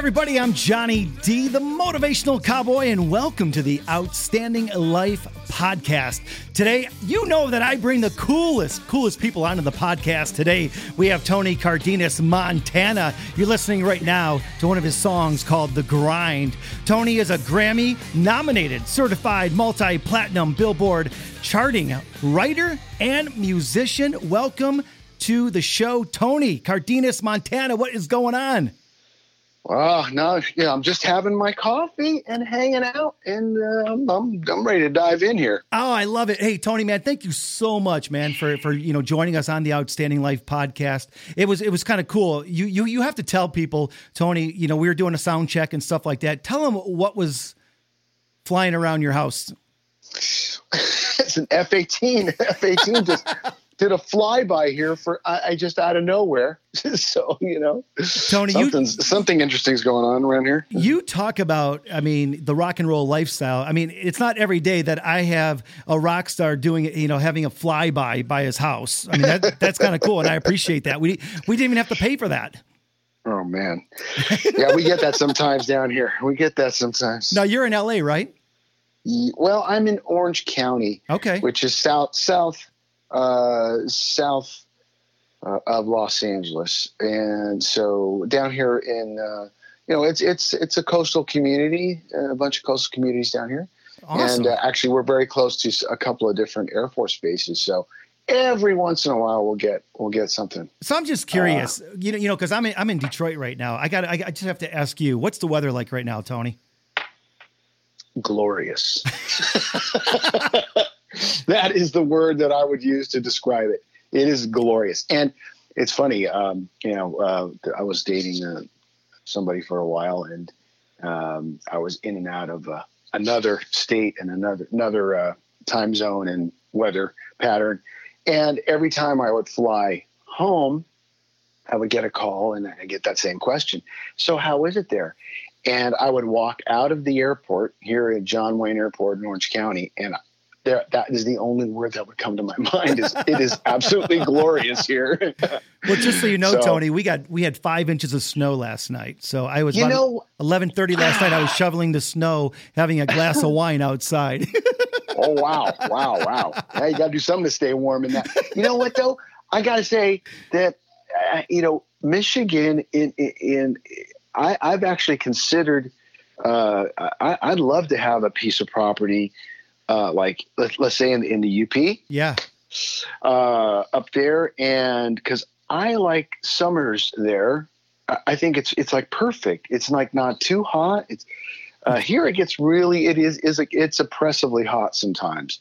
everybody, I'm Johnny D, the motivational cowboy, and welcome to the Outstanding Life podcast. Today, you know that I bring the coolest, coolest people onto the podcast. Today, we have Tony Cardenas, Montana. You're listening right now to one of his songs called The Grind. Tony is a Grammy nominated, certified multi platinum Billboard charting writer and musician. Welcome to the show, Tony Cardenas, Montana. What is going on? Well, no, yeah, I'm just having my coffee and hanging out, and uh, I'm, I'm I'm ready to dive in here. Oh, I love it. Hey, Tony, man, thank you so much, man, for for you know joining us on the Outstanding Life podcast. It was it was kind of cool. You you you have to tell people, Tony. You know, we were doing a sound check and stuff like that. Tell them what was flying around your house. it's an F-18. F-18 just did a flyby here for I, I just out of nowhere. so you know, Tony, something something interesting is going on around here. You talk about, I mean, the rock and roll lifestyle. I mean, it's not every day that I have a rock star doing, you know, having a flyby by his house. I mean, that, that's kind of cool, and I appreciate that. We we didn't even have to pay for that. Oh man, yeah, we get that sometimes down here. We get that sometimes. Now you're in LA, right? Well, I'm in Orange County, okay, which is south south uh, south uh, of Los Angeles, and so down here in uh, you know it's it's it's a coastal community, a bunch of coastal communities down here, awesome. and uh, actually we're very close to a couple of different Air Force bases, so. Every once in a while, we'll get we'll get something. So I'm just curious, uh, you know, you know, because I'm in, I'm in Detroit right now. I got I, I just have to ask you, what's the weather like right now, Tony? Glorious. that is the word that I would use to describe it. It is glorious, and it's funny. Um, you know, uh, I was dating uh, somebody for a while, and um, I was in and out of uh, another state and another another uh, time zone and weather pattern. And every time I would fly home, I would get a call and I get that same question. So how is it there? And I would walk out of the airport here at John Wayne Airport in Orange County, and there, that is the only word that would come to my mind. Is it is absolutely glorious here. well, just so you know, so, Tony, we got we had five inches of snow last night. So I was you know eleven thirty last night. I was shoveling the snow, having a glass of wine outside. oh wow, wow, wow! Yeah, you got to do something to stay warm in that. You know what though? I got to say that uh, you know Michigan in in, in I, I've actually considered. Uh, I, I'd love to have a piece of property uh, like let, us say in, in the UP. Yeah. Uh, up there, and because I like summers there, I think it's it's like perfect. It's like not too hot. It's uh, here it gets really it is is like it's oppressively hot sometimes,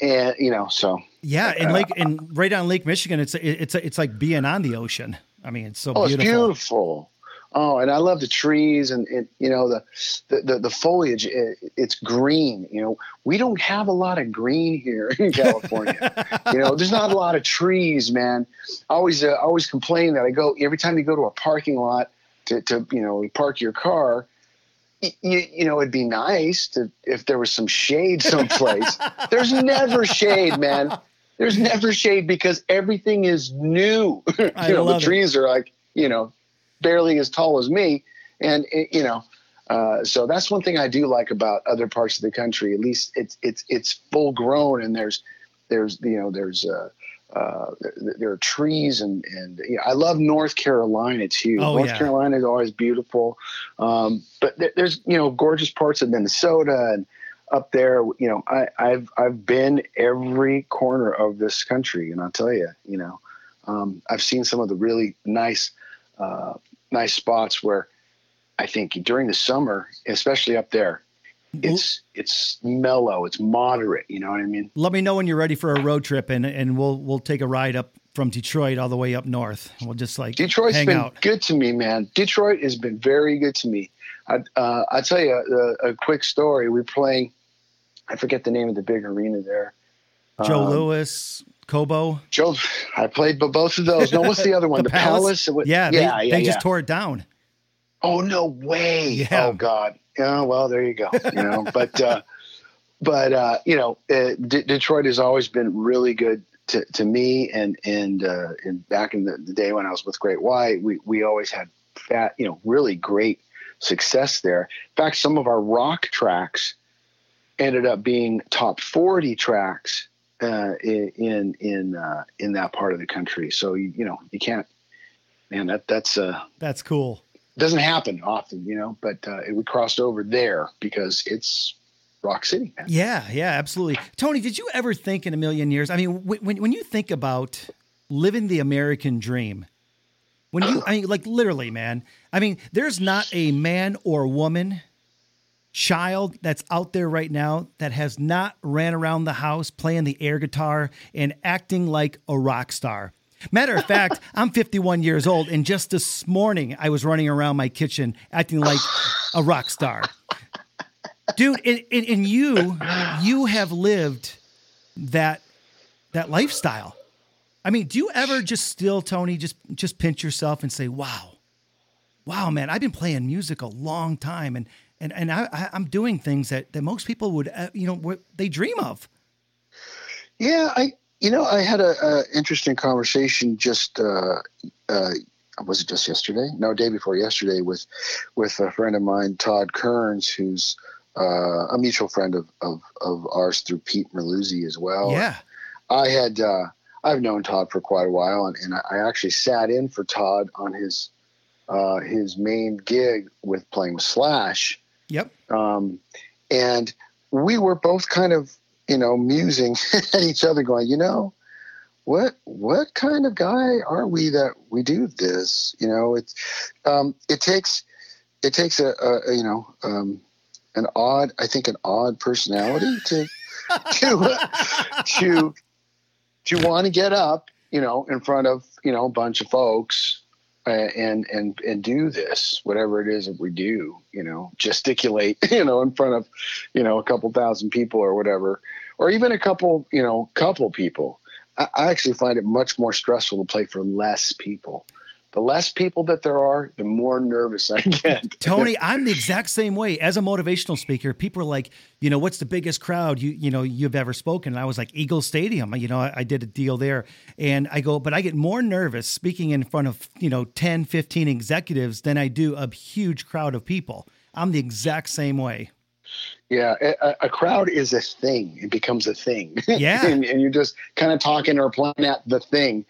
and you know so yeah, and like and right on Lake Michigan, it's it's it's like being on the ocean. I mean, it's so oh, beautiful. it's beautiful. Oh, and I love the trees and, and you know the, the, the the foliage. It, it's green. You know, we don't have a lot of green here in California. you know, there's not a lot of trees, man. I always uh, always complain that I go every time you go to a parking lot to, to you know park your car. You, you know, it'd be nice to if there was some shade someplace. There's never shade, man. There's never shade because everything is new. you know, the trees it. are like you know barely as tall as me, and it, you know, uh, so that's one thing I do like about other parts of the country. At least it's it's it's full grown, and there's there's you know there's uh, uh, there, there, are trees and and you know, I love North Carolina too. Oh, North yeah. Carolina is always beautiful, um, but th- there's you know gorgeous parts of Minnesota and up there. You know I, I've I've been every corner of this country, and I'll tell you, you know, um, I've seen some of the really nice uh, nice spots where I think during the summer, especially up there, it's it's mellow, it's moderate. You know what I mean? Let me know when you're ready for a road trip, and and we'll we'll take a ride up from Detroit all the way up north. We'll just like Detroit's hang been out. good to me, man. Detroit has been very good to me. I uh, I tell you a, a, quick story. We're playing. I forget the name of the big arena there. Joe um, Louis. Cobo. Joe, I played both of those. No, what's the other one? the, the, Palace. Palace? Yeah, they, yeah, yeah, they just tore it down. Oh no way! Yeah. Oh God! Yeah. Well, there you go. You know, but uh, but uh, you know, uh, D- Detroit has always been really good to, to me, and and and back in the, the, day when I was with Great White, we we always had fat, you know, really great success there. In fact, some of our rock tracks ended up being top 40 tracks uh, in in uh, in that part of the country. So you, you know you can't, man. That that's uh that's cool. Doesn't happen often, you know. But uh, we crossed over there because it's Rock City. Man. Yeah, yeah, absolutely. Tony, did you ever think in a million years? I mean, when when you think about living the American dream, when you, I mean, like literally, man. I mean, there's not a man or woman child that's out there right now that has not ran around the house playing the air guitar and acting like a rock star. Matter of fact, I'm 51 years old, and just this morning I was running around my kitchen acting like a rock star. Dude, and, and, and you, you have lived that that lifestyle. I mean, do you ever just still, Tony, just just pinch yourself and say, "Wow, wow, man, I've been playing music a long time, and and and I, am doing things that that most people would uh, you know they dream of. Yeah, I you know I had a, a interesting conversation just uh, uh, was it just yesterday? No, day before yesterday with with a friend of mine, Todd Kerns, who's uh, a mutual friend of, of of ours through Pete Merluzzi as well. Yeah, I had. Uh, I've known Todd for quite a while, and, and I actually sat in for Todd on his uh, his main gig with playing with Slash Yep. Um, and we were both kind of, you know, musing at each other, going, you know, what what kind of guy are we that we do this? You know, it's um, it takes it takes a, a, a you know um, an odd I think an odd personality to to to to want to get up, you know, in front of you know a bunch of folks Uh, and and and do this whatever it is that we do you know gesticulate you know in front of you know a couple thousand people or whatever or even a couple you know couple people. I, I actually find it much more stressful to play for less people the less people that there are, the more nervous I get. Tony, I'm the exact same way. As a motivational speaker, people are like, you know, what's the biggest crowd you you know you've ever spoken? And I was like, Eagle Stadium. You know, I, I did a deal there, and I go, but I get more nervous speaking in front of you know 10, 15 executives than I do a huge crowd of people. I'm the exact same way. Yeah, a, a, crowd is a thing. It becomes a thing. Yeah, and, and, you're just kind of talking or playing at the thing.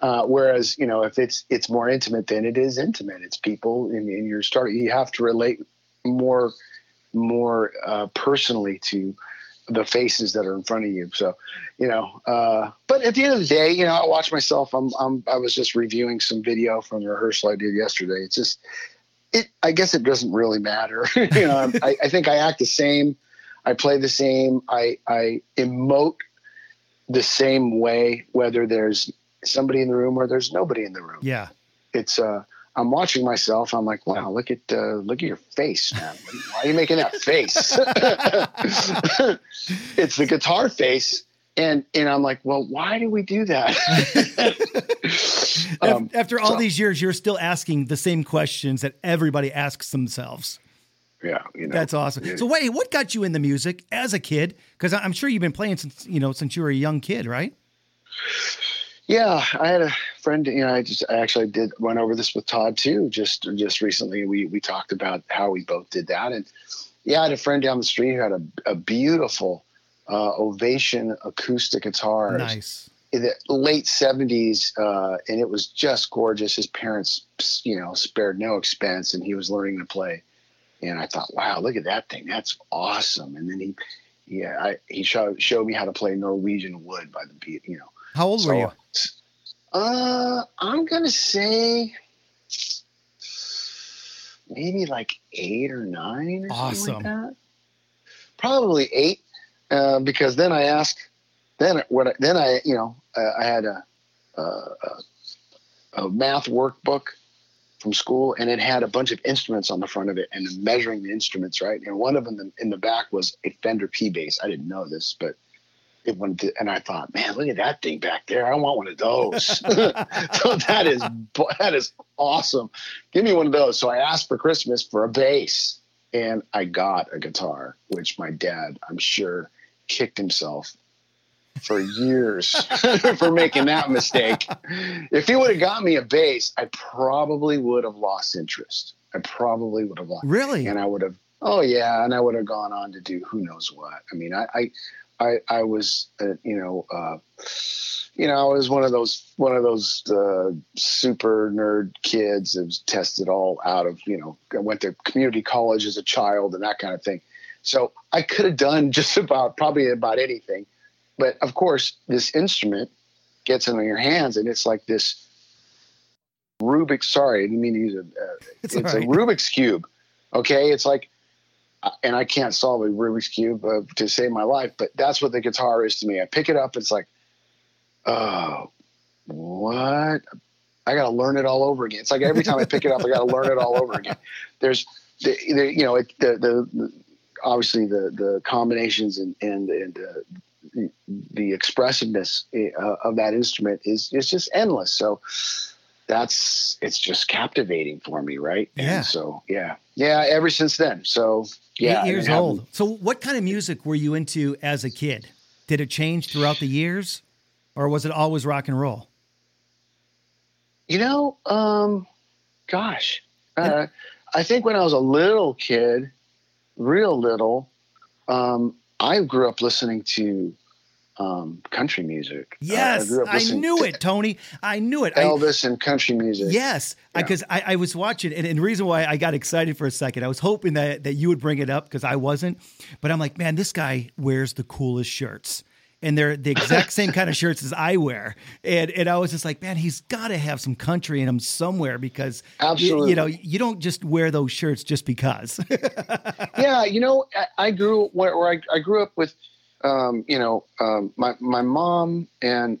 Uh, whereas, you know, if it's it's more intimate, then it is intimate. It's people, and, and you're starting. You have to relate more more uh, personally to the faces that are in front of you. So, you know, uh, but at the end of the day, you know, I watch myself. I'm, I'm, I was just reviewing some video from the rehearsal I did yesterday. It's just, it, I guess it doesn't really matter. you know, I, I think I act the same. I play the same. I, I emote the same way, whether there's somebody in the room or there's nobody in the room. Yeah. It's uh I'm watching myself. I'm like, wow, look at uh, look at your face, man. Why are you making that face? it's the guitar face, and and I'm like, well, why do we do that? um, After all so, these years, you're still asking the same questions that everybody asks themselves. Yeah, you know, that's awesome. So, wait, what got you in the music as a kid? Because I'm sure you've been playing since you know since you were a young kid, right? Yeah, I had a friend. You know, I just I actually did went over this with Todd too. Just just recently, we we talked about how we both did that, and yeah, I had a friend down the street who had a, a beautiful uh, Ovation acoustic guitar. Nice. In the late seventies, uh, and it was just gorgeous. His parents, you know, spared no expense, and he was learning to play. And I thought, wow, look at that thing. That's awesome. And then he, yeah, I, he showed showed me how to play Norwegian Wood by the beat, you know how old so, were you? Uh, I'm gonna say maybe like eight or nine. Or awesome. Like that. Probably eight, uh, because then I asked. Then what? I, then I, you know, uh, I had a, a, a math workbook from school, and it had a bunch of instruments on the front of it, and measuring the instruments, right. And one of them in the back was a Fender P bass. I didn't know this, but it went to, and I thought, man, look at that thing back there. I want one of those. so that is that is awesome. Give me one of those. So I asked for Christmas for a bass, and I got a guitar, which my dad, I'm sure, kicked himself for years for making that mistake. If he would have got me a bass, I probably would have lost interest. I probably would have lost. Really? And I would have. Oh yeah, and I would have gone on to do who knows what. I mean, I I I, I was uh, you know. Uh, you know, I was one of those one of those uh, super nerd kids that was tested all out of. You know, I went to community college as a child and that kind of thing. So I could have done just about probably about anything, but of course, this instrument gets in your hands and it's like this Rubik's. Sorry, I didn't mean to use a. Uh, it's, it's right. a Rubik's cube. Okay, it's like, and I can't solve a Rubik's cube uh, to save my life, but that's what the guitar is to me. I pick it up, it's like, oh, what? I got to learn it all over again. It's like every time I pick it up, I got to learn it all over again. There's, the, the you know, it, the, the, the obviously the the combinations and and, and uh, the, the expressiveness uh, of that instrument is is just endless. So that's it's just captivating for me, right? Yeah. And so yeah, yeah. Ever since then, so yeah. Eight years old. So what kind of music were you into as a kid? Did it change throughout the years, or was it always rock and roll? You know, um, gosh, uh, I think when I was a little kid, real little, um, I grew up listening to um, country music. Yes, uh, I, I, knew it, Tony. I knew it. Elvis I, and country music. Yes, because yeah. I, I, was watching, and, and the reason why I got excited for a second, I was hoping that that you would bring it up because I wasn't. But I'm like, man, this guy wears the coolest shirts. And they're the exact same kind of shirts as I wear, and and I was just like, man, he's got to have some country in him somewhere because absolutely, you, you know, you don't just wear those shirts just because. yeah, you know, I, I grew where, where I, I grew up with um, you know, um, my my mom and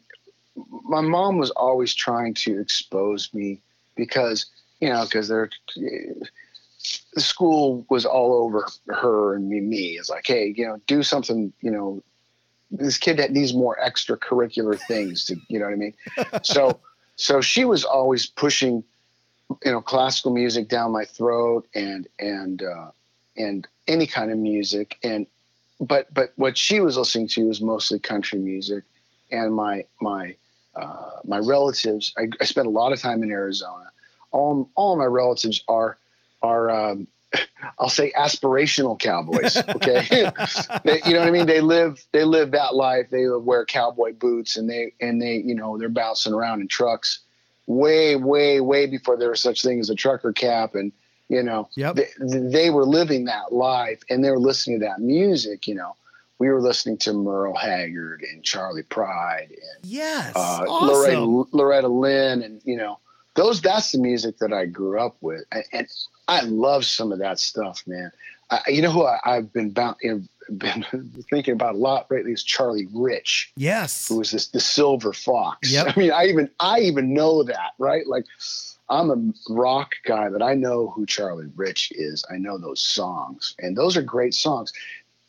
my mom was always trying to expose me because you know because they're the school was all over her and me. Me it's like, hey, you know, do something. You know, this kid that needs more extracurricular things to, you know what I mean. so, so she was always pushing, you know, classical music down my throat and and uh, and any kind of music and but but what she was listening to was mostly country music, and my my uh, my relatives. I, I, spent a lot of time in Arizona. All all my relatives are are um, I'll say aspirational cowboys. Okay, they, you know what I mean. They live they live that life. They wear cowboy boots and they and they you know they're bouncing around in trucks way way way before there was such thing as a trucker cap and you know, yep. they, they were living that life and they were listening to that music. You know, we were listening to Merle Haggard and Charley Pride and yes, uh, awesome. Loretta, Loretta Lynn, and you know, those. That's the music that I grew up with, and, and I love some of that stuff, man. I, you know who I, have been bound, you know, been thinking about a lot lately is Charlie Rich. Yes, who was this the Silver Fox. Yep. I mean, I even I even know that, right? Like I'm a rock guy, but I know who Charlie Rich is. I know those songs, and those are great songs.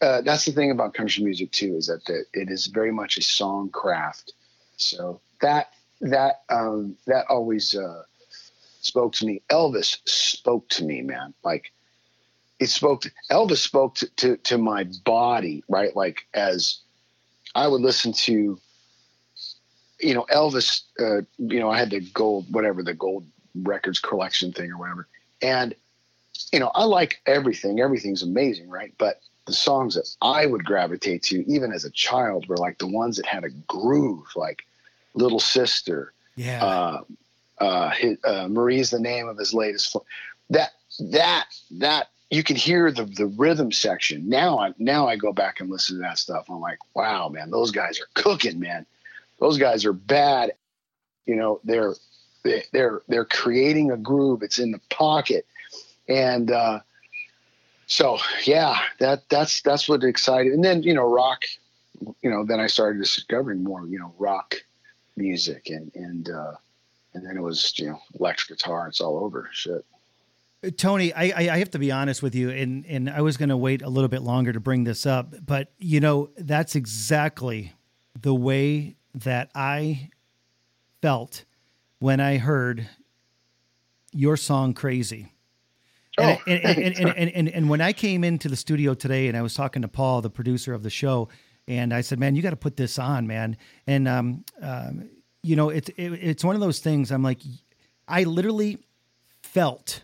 Uh, that's the thing about country music too, is that the, it is very much a song craft. So that that um, that always uh, spoke to me. Elvis spoke to me, man. Like it spoke. To, Elvis spoke to, to to my body, right? Like as I would listen to you know, Elvis, uh, you know, I had the gold, whatever the gold records collection thing or whatever. And you know, I like everything. Everything's amazing, right? But the songs that I would gravitate to, even as a child, were like the ones that had a groove, like "Little Sister." Yeah. Uh, uh, his, uh, Marie's the name of his latest. Fl- that that that you can hear the the rhythm section. Now I now I go back and listen to that stuff. I'm like, wow, man, those guys are cooking, man. Those guys are bad. You know, they're they're they're creating a groove. It's in the pocket, and uh, so yeah, that that's that's what excited. And then you know rock, you know then I started discovering more you know rock music and and uh, and then it was you know electric guitar. It's all over shit. Uh, Tony, I, I have to be honest with you, and, and I was going to wait a little bit longer to bring this up, but you know that's exactly the way that I felt when I heard your song Crazy. And, oh. and, and, and, and, and, when I came into the studio today and I was talking to Paul, the producer of the show, and I said, man, you got to put this on, man. And, um, um, you know, it's, it, it's one of those things I'm like, I literally felt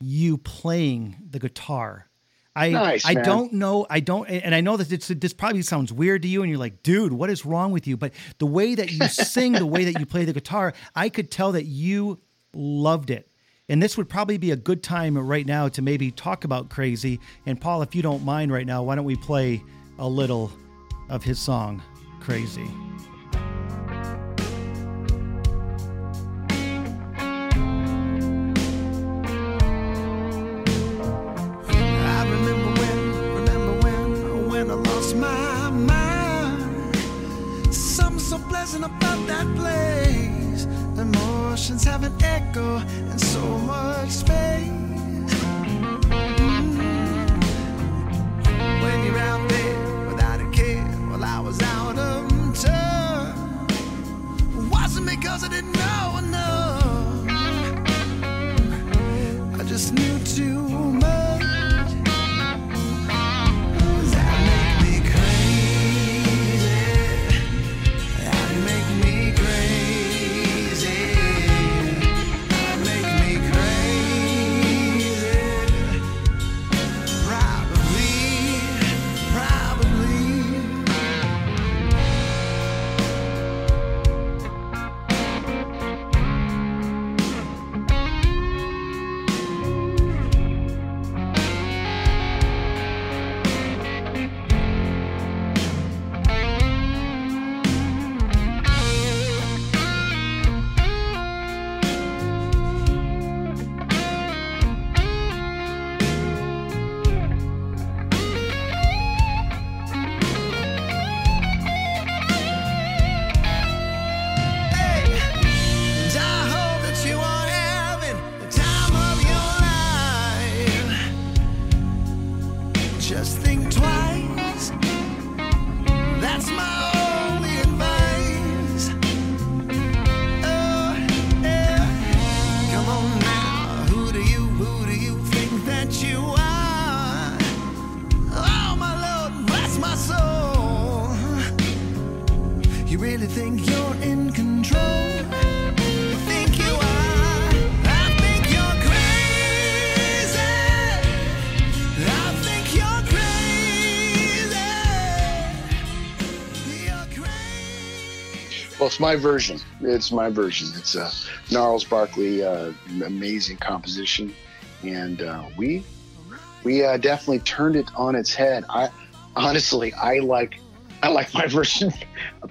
you playing the guitar. I Nice, I man. don't know I don't and I know that it's, this probably sounds weird to you and you're like dude what is wrong with you? But the way that you sing the way that you play the guitar I could tell that you loved it. And this would probably be a good time right now to maybe talk about crazy. And Paul if you don't mind right now why don't we play a little of his song crazy Emotions have an echo and so much space. My version. It's my version. It's a Gnarls Barkley, uh, amazing composition, and uh, we we uh, definitely turned it on its head. I honestly, I like I like my version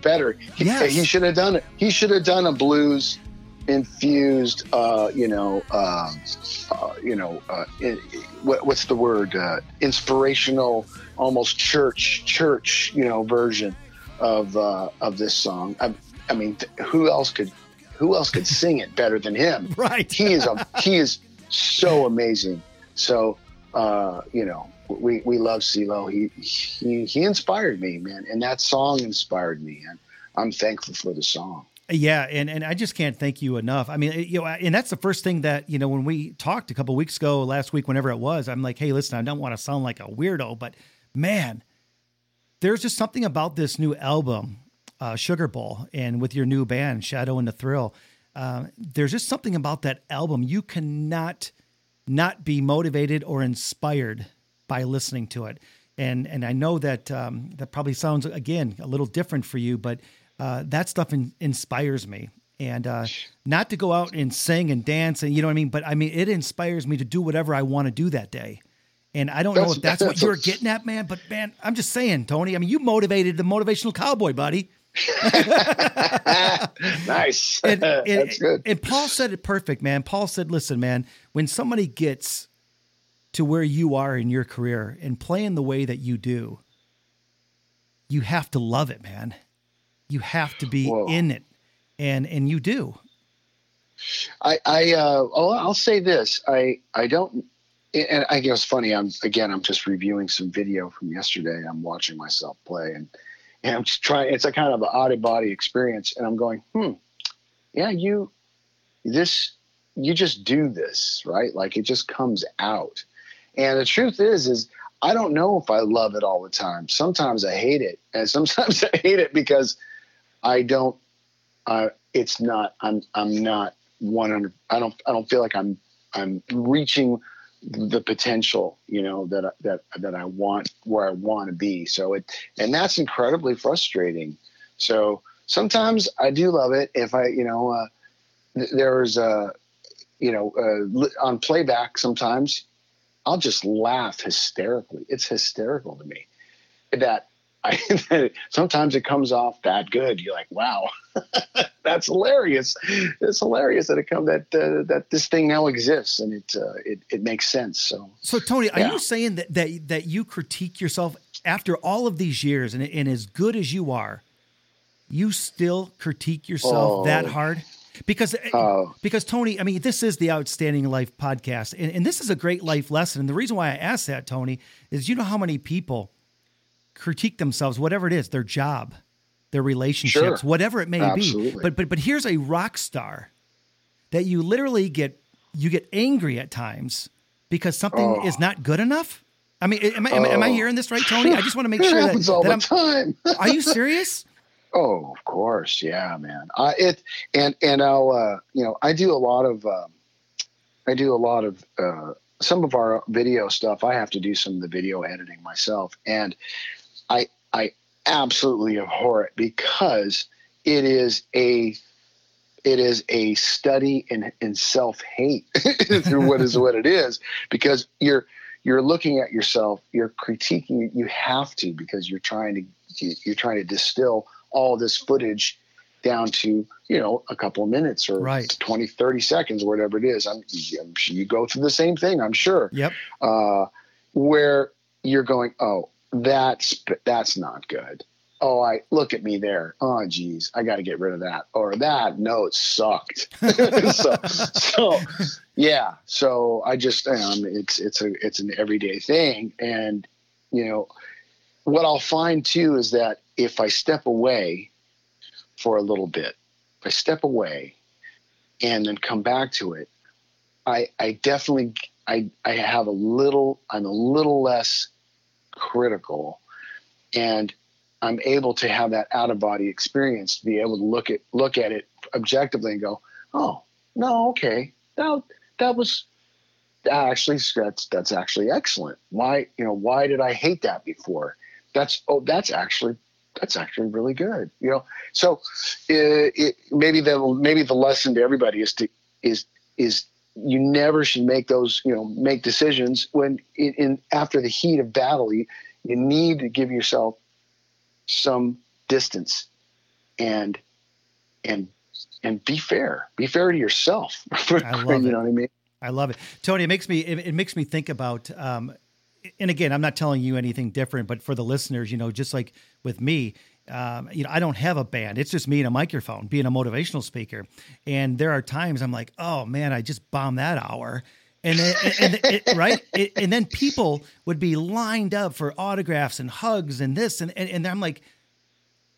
better. He, Yes. he should have done it. He should have done a blues infused, uh, you know, um, uh, you know, uh, i what, what's the word? Uh, inspirational, almost church, church, you know, version of uh, of this song. I, I mean, who else could who else could sing it better than him? right He is a he is so amazing. So uh, you know, we we love CeeLo. He he he inspired me, man, and that song inspired me, and I'm thankful for the song. Yeah, and and I just can't thank you enough. I mean, you know, and that's the first thing that you know when we talked a couple weeks ago, last week, whenever it was. I'm like, hey, listen, I don't want to sound like a weirdo, but man, there's just something about this new album, uh, Sugar Bowl, and with your new band, Shadow and the Thrill. Uh, there's just something about that album you cannot not be motivated or inspired by listening to it. And and I know that um, that probably sounds again a little different for you, but uh, that stuff in, inspires me. And uh, not to go out and sing and dance, and you know what I mean. But I mean, it inspires me to do whatever I want to do that day. And I don't know That's- if that's what that's- you're getting at, man. But man, I'm just saying, Tony. I mean, you motivated the motivational cowboy, buddy. nice, And, and- that's good. And Paul said it perfect, man. Paul said, listen, man, when somebody gets to where you are in your career and playing the way that you do, you have to love it, man. You have to be Whoa. in it. And and you do. I, I, uh, oh, I'll say this. I, I don't, and I guess funny. I'm again. I'm just reviewing some video from yesterday. I'm watching myself play, and and I'm just trying. It's a kind of an out of body experience, and I'm going, hmm, yeah, you, this, you just do this, right? Like it just comes out. And the truth is, is I don't know if I love it all the time. Sometimes I hate it, and sometimes I hate it because I don't. Uh, it's not. I'm. I'm not 100. I don't. I don't feel like I'm. I'm reaching the potential, you know, that that that I want where I want to be. So it and that's incredibly frustrating. So sometimes I do love it if I, you know, uh, th- there's a, you know, uh, on playback sometimes I'll just laugh hysterically. It's hysterical to me that I sometimes it comes off that good. You're like, wow, that's hilarious. It's hilarious that it come that uh, that this thing now exists and it uh, it it makes sense. So So Tony, are you saying that, that that you critique yourself after all of these years and, and as good as you are, you still critique yourself Oh. that hard? Because Oh. because Tony, I mean, this is the Outstanding Life podcast, and, and this is a great life lesson. And the reason why I asked that, Tony, is you know how many people critique themselves, whatever it is, their job, their relationships, Sure. whatever it may be. But but but here's a rock star that you literally get you get angry at times because something Oh. is not good enough. I mean, am I, am, I- am I Oh. hearing this right, Tony? I just want to make sure that, that the I'm. time. Are you serious? Oh, of course, yeah, man. I it and and I'll uh, you know I do a lot of um, I do a lot of uh, some of our video stuff. I have to do some of the video editing myself, and I I absolutely abhor it because it is a it is a study in in self hate through what is what it is because you're you're looking at yourself you're critiquing you have to because you're trying to you're trying to distill all this footage down to you know a couple of minutes or Right. 20 30 seconds whatever it is I'm, I'm sure you go through the same thing i'm sure Yep. uh, where you're going, oh, that's that's not good. Oh, I look at me there. Oh, geez, I got to get rid of that or that note sucked. so, so, yeah. So I just, um, it's it's a it's an everyday thing, and you know, what I'll find too is that if I step away for a little bit, if I step away and then come back to it, I I definitely I I have a little I'm a little less critical and I'm able to have that out of body experience to be able to look at look at it objectively and go, oh no, okay, that that was that actually that's that's actually excellent. Why you know why did I hate that before? That's oh that's actually that's actually really good. You know, so uh, it, maybe the maybe the lesson to everybody is to is is you never should make those you know make decisions when in, in after the heat of battle you, you need to give yourself some distance and and and be fair be fair to yourself I love you it. know what i mean I love it, Tony. It makes me it, it makes me think about. Um, and again, I'm not telling you anything different, but for the listeners, you know, just like with me, um, you know, I don't have a band. It's just me and a microphone, being a motivational speaker. And there are times I'm like, oh man, I just bombed that hour. And then, and, and- it, right, It- and then people would be lined up for autographs and hugs and this, and and, and I'm like,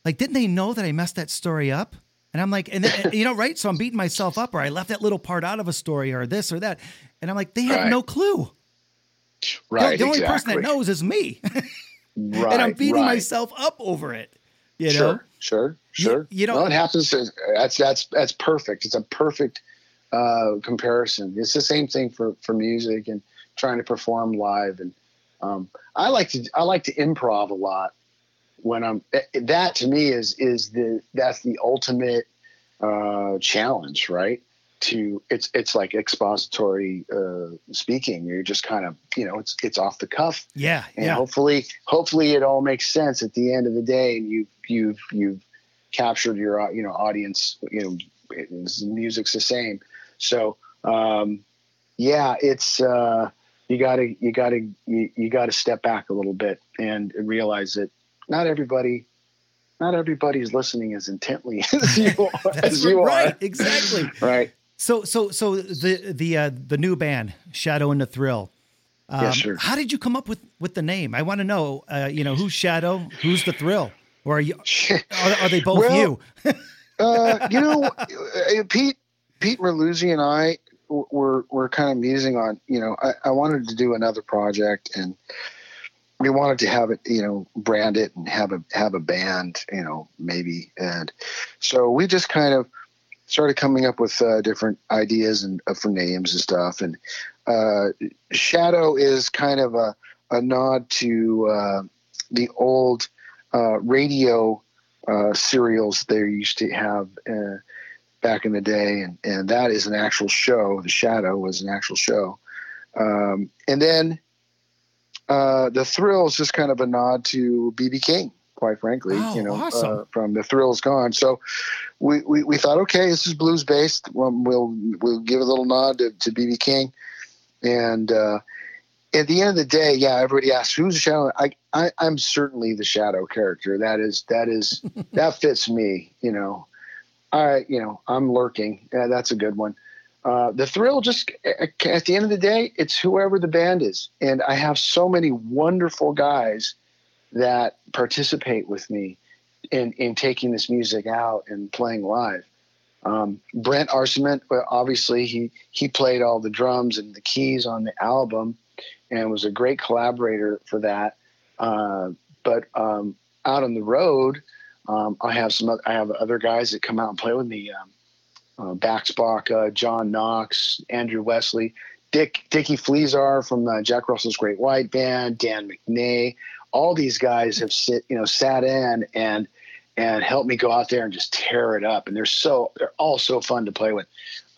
like, didn't they know that I messed that story up? And I'm like, and then, you know, right? So I'm beating myself up, or I left that little part out of a story, or this or that, and I'm like, they have Right. no clue. right the, the only exactly. person that knows is me, right and I'm beating right. myself up over it. You know, sure sure sure. you know- no, it happens. That's that's that's perfect. It's a perfect uh comparison. It's the same thing for for music and trying to perform live and um i like to i like to improv a lot when i'm eh, that to me is is the that's the ultimate uh challenge right? To it's it's like expository uh speaking. You're just kind of you know it's it's off the cuff. Yeah, and yeah, hopefully hopefully it all makes sense at the end of the day and you you've you've captured your uh, you know audience you know the music's the same so um yeah it's uh you gotta you gotta you, you gotta step back a little bit and realize that not everybody not everybody's listening as intently as you are as you right, are exactly. right So, so, so the the uh, the new band, Shadow and the Thrill. Um, Yes, sir. How did you come up with with the name? I want to know. Uh, you know, who's Shadow? Who's the Thrill? Or are you? Are, are they both Well, you? uh, you know, uh, Pete, Pete Merluzzi and I were were kind of musing on. You know, I, I wanted to do another project, and we wanted to have it, you know, brand it and have a have a band, you know, maybe. And so we just kind of started coming up with uh, different ideas and uh, for names and stuff. And uh, Shadow is kind of a, a nod to uh, the old uh, radio uh, serials they used to have uh, back in the day, and, and that is an actual show. The Shadow was an actual show. Um, and then uh, the Thrill is just kind of a nod to BB King, quite frankly. Oh, you know, awesome. uh, from The Thrill's Gone. So we, we, we thought, okay, this is blues based. Well, we'll we'll give a little nod to, to BB King, and uh, at the end of the day, yeah, everybody asks who's the shadow. I, I I'm certainly the shadow character. That is that is that fits me. You know, I you know I'm lurking. Yeah, that's a good one. Uh, the thrill just at the end of the day, it's whoever the band is, and I have so many wonderful guys that participate with me in in taking this music out and playing live. Um, Brent Arcement, well, obviously he he played all the drums and the keys on the album, and was a great collaborator for that. Uh, but um, out on the road, um, I have some I have other guys that come out and play with me. Um, uh, uh, John Knox, Andrew Wesley, Dick Dickie Fliszar from Jack Russell's Great White Band, Dan McNay. All these guys have sit you know sat in and and helped me go out there and just tear it up. And they're so they're all so fun to play with.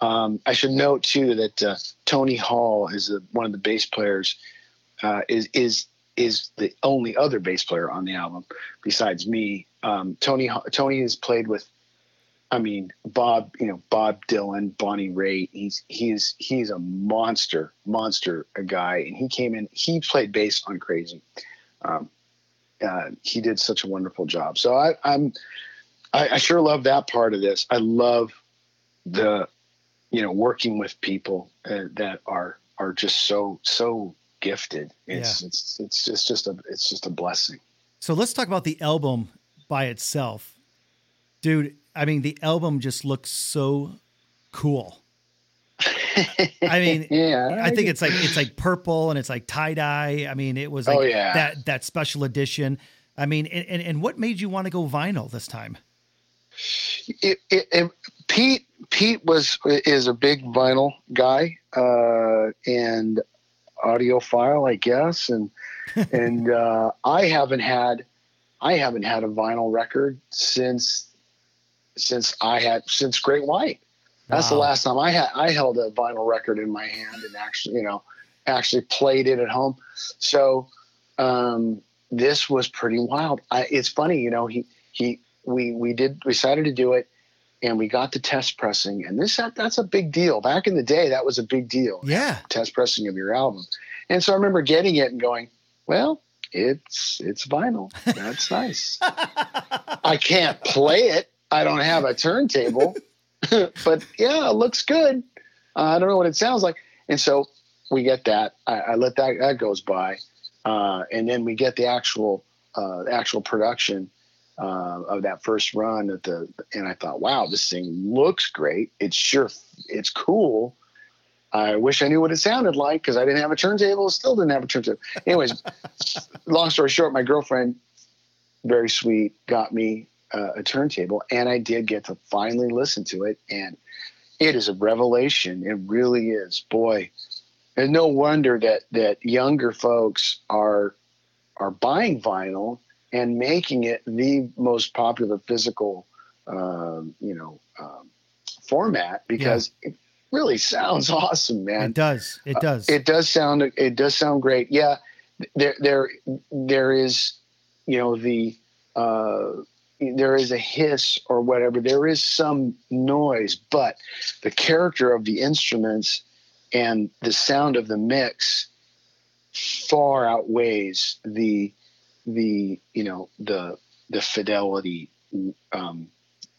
Um, I should note too that uh, Tony Hall is the, one of the bass players. Uh, is is is the only other bass player on the album besides me. Um, Tony Tony has played with, I mean Bob, you know Bob Dylan, Bonnie Raitt. He's he's he's a monster, monster a guy, and he came in. He played bass on Crazy. Um, uh, he did such a wonderful job. So I, I'm I, I sure love that part of this. I love the you know working with people uh, that are are just so so gifted. It's Yeah. it's it's just just a it's just a blessing. So let's talk about the album by itself. Dude, I mean, the album just looks so cool. I mean, yeah, I think it's like it's like purple and it's like tie dye. I mean, it was like Oh, yeah. that that special edition. I mean, and, and, and what made you want to go vinyl this time? It, it, it, Pete Pete was is a big vinyl guy uh, and audiophile, I guess, and and uh, I haven't had I haven't had a vinyl record since since I had since Great White. That's the last time I had I held a vinyl record in my hand and actually you know actually played it at home. So um, this was pretty wild. I, it's funny, you know. He he we we did we decided to do it, and we got the test pressing, and this that, that's a big deal. Back in the day, that was a big deal. Yeah. test pressing of your album, and so I remember getting it and going, well. It's it's vinyl. That's nice. I can't play it. I don't have a turntable, but yeah, it looks good. Uh, I don't know what it sounds like, and so we get that. I, I let that that goes by, uh, and then we get the actual uh, actual production uh, of that first run at the. And I thought, wow, this thing looks great. It's sure it's cool. I wish I knew what it sounded like because I didn't have a turntable. Still didn't have a turntable. Anyways, long story short, my girlfriend, very sweet, got me uh, a turntable, and I did get to finally listen to it, and it is a revelation. It really is, boy. And no wonder that that younger folks are are buying vinyl and making it the most popular physical, um, you know, um, format because it really sounds awesome, man. It does. It does. It does sound it does sound great. Yeah, there there there is, you know, the uh, there is a hiss or whatever. There is some noise, but the character of the instruments and the sound of the mix far outweighs the the you know the the fidelity um,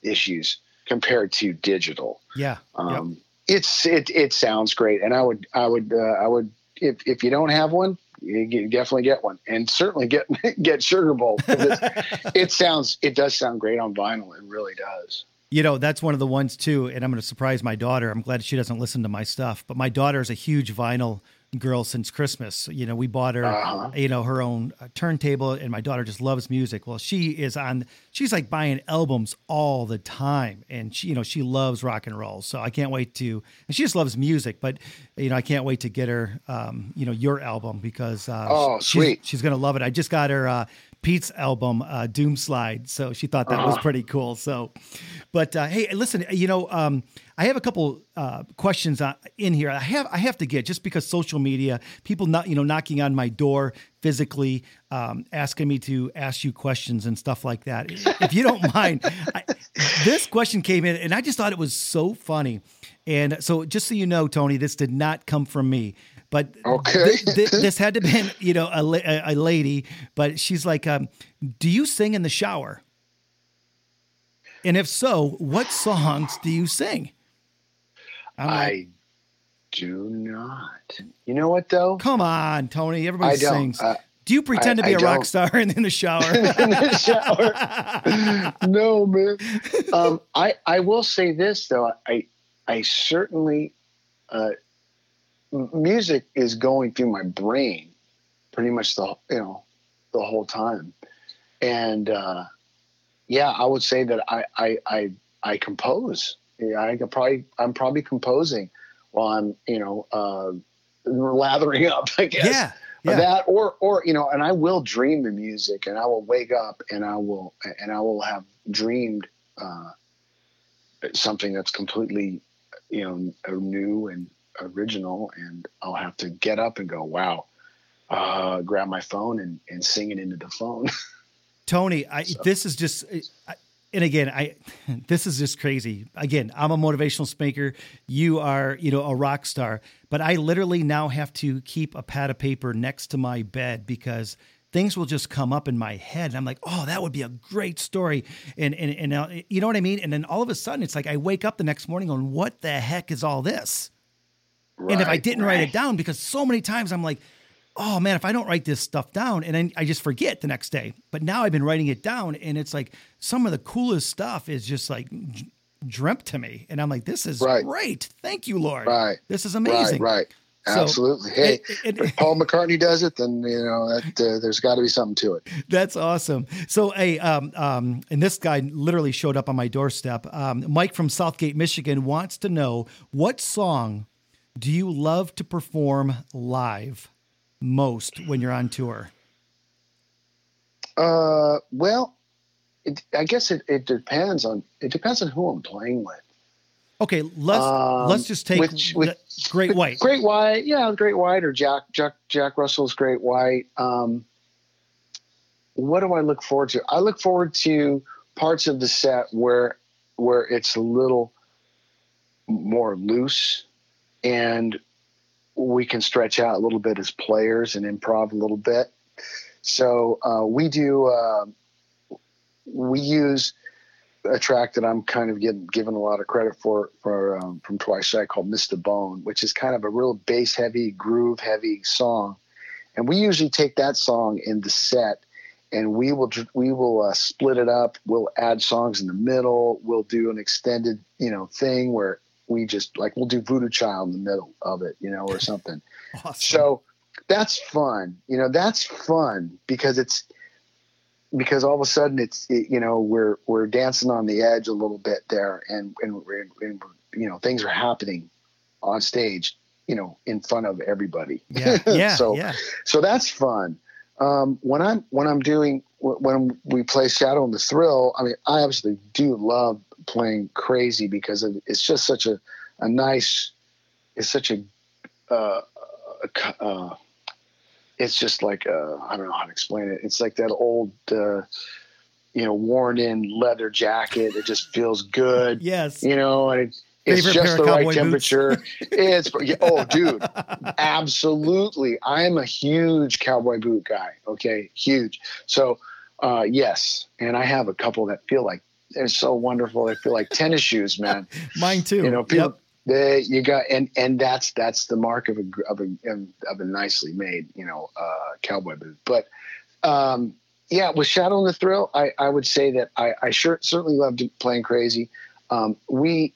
issues compared to digital. yeah. Um, It's it it sounds great, and I would I would uh, I would if if you don't have one, you definitely get one, and certainly get get Sugar Bowl. it sounds it does sound great on vinyl. It really does. You know, that's one of the ones too, and I'm going to surprise my daughter. I'm glad she doesn't listen to my stuff, but my daughter is a huge vinyl girl since Christmas. You know, we bought her, Uh-huh. you know, her own uh, turntable, and my daughter just loves music. Well, she is on. She's like buying albums all the time, and she, you know, she loves rock and roll. So I can't wait to. And she just loves music, but you know, I can't wait to get her, um, you know, your album because uh, Oh, she's- sweet. she's gonna love it. I just got her uh, Pete's album, uh, Doom Slide, so she thought that Uh-huh. was pretty cool. So, but uh, hey, listen, you know, um, I have a couple uh, questions uh, in here. I have I have to get just because social media, people not you know knocking on my door physically, um, asking me to ask you questions and stuff like that. If you don't mind, I, this question came in, and I just thought it was so funny. And so, just so you know, Tony, this did not come from me. But Okay. thi- thi- this had to been you know a, la- a lady, but she's like, um, "Do you sing in the shower?" And if so, what songs do you sing? Like, I do not. You know what though? come on, Tony. Everybody sings. Uh, do you pretend I- to be I a rock don't. star in, in the shower? in the shower. no, man. Um, I I will say this though. I I certainly uh, music is going through my brain pretty much the you know the whole time, and uh, yeah, I would say that I I I, I compose. Yeah, I could probably I'm probably composing while I'm you know uh, lathering up. I guess yeah, yeah. that or or you know and i will dream the music and i will wake up and i will and i will have dreamed uh something that's completely you know new and original and i'll have to get up and go wow uh grab my phone and and sing it into the phone Tony, I, this is just, I, and again, I, this is just crazy. Again, I'm a motivational speaker. You are, you know, a rock star, but I literally now have to keep a pad of paper next to my bed because things will just come up in my head. And I'm like, oh, that would be a great story. And, and, and uh, you know what I mean? And then all of a sudden it's like, I wake up the next morning on what the heck is all this? And if I didn't write it down, because so many times I'm like, oh man, if I don't write this stuff down, and then I just forget the next day. But now I've been writing it down, and it's like some of the coolest stuff is just like dreamt to me, and I'm like, this is Right. great. Thank you, Lord. Right. This is amazing. right right So, absolutely hey it- it- if paul mccartney does it then you know that uh, there's got to be something to it That's awesome. So, hey, um, um, and this guy literally showed up on my doorstep. Um, Mike from Southgate, Michigan, wants to know what song do you love to perform live most when you're on tour? Uh, well, it, I guess it, it depends on it depends on who I'm playing with. Okay, let's Um, let's just take which- with- Great White. Great White, yeah, Great White or Jack Jack Jack Russell's Great White. Um, what do I look forward to? I look forward to parts of the set where where it's a little more loose and we can stretch out a little bit as players and improv a little bit. So uh, we do. Uh, we use a track that I'm kind of getting given a lot of credit for for um, from Twice Shy called "Mista Bone," which is kind of a real bass heavy, groove heavy song, and we usually take that song in the set. And we will we will uh, split it up. We'll add songs in the middle. We'll do an extended you know thing where we just like we'll do Voodoo Child in the middle of it, you know, or something. Awesome. So that's fun. You know, that's fun because it's because all of a sudden it's it, you know we're we're dancing on the edge a little bit there, and and, we're, and we're, you know things are happening on stage, you know, in front of everybody. yeah, yeah, so yeah. so that's fun. Um, when I'm when I'm doing when we play Shadow and the Thrill, I mean, I absolutely do love playing crazy because of, it's just such a a nice, it's such a, uh, a uh, it's just like uh, I don't know how to explain it. It's like that old, uh, you know, worn in leather jacket. It just feels good Yes. you know, and it, it's just the right temperature. it's oh, dude, absolutely. I am a huge cowboy boot guy. Okay, huge. So, uh, yes, and I have a couple that feel like they're so wonderful. They feel like tennis shoes, man. Mine too. You know, people. Yep. They, you got and and that's that's the mark of a of a of a nicely made you know uh, cowboy boot. But um, yeah, with Shadow and the Thrill, I, I would say that I, I sure certainly loved playing crazy. Um, we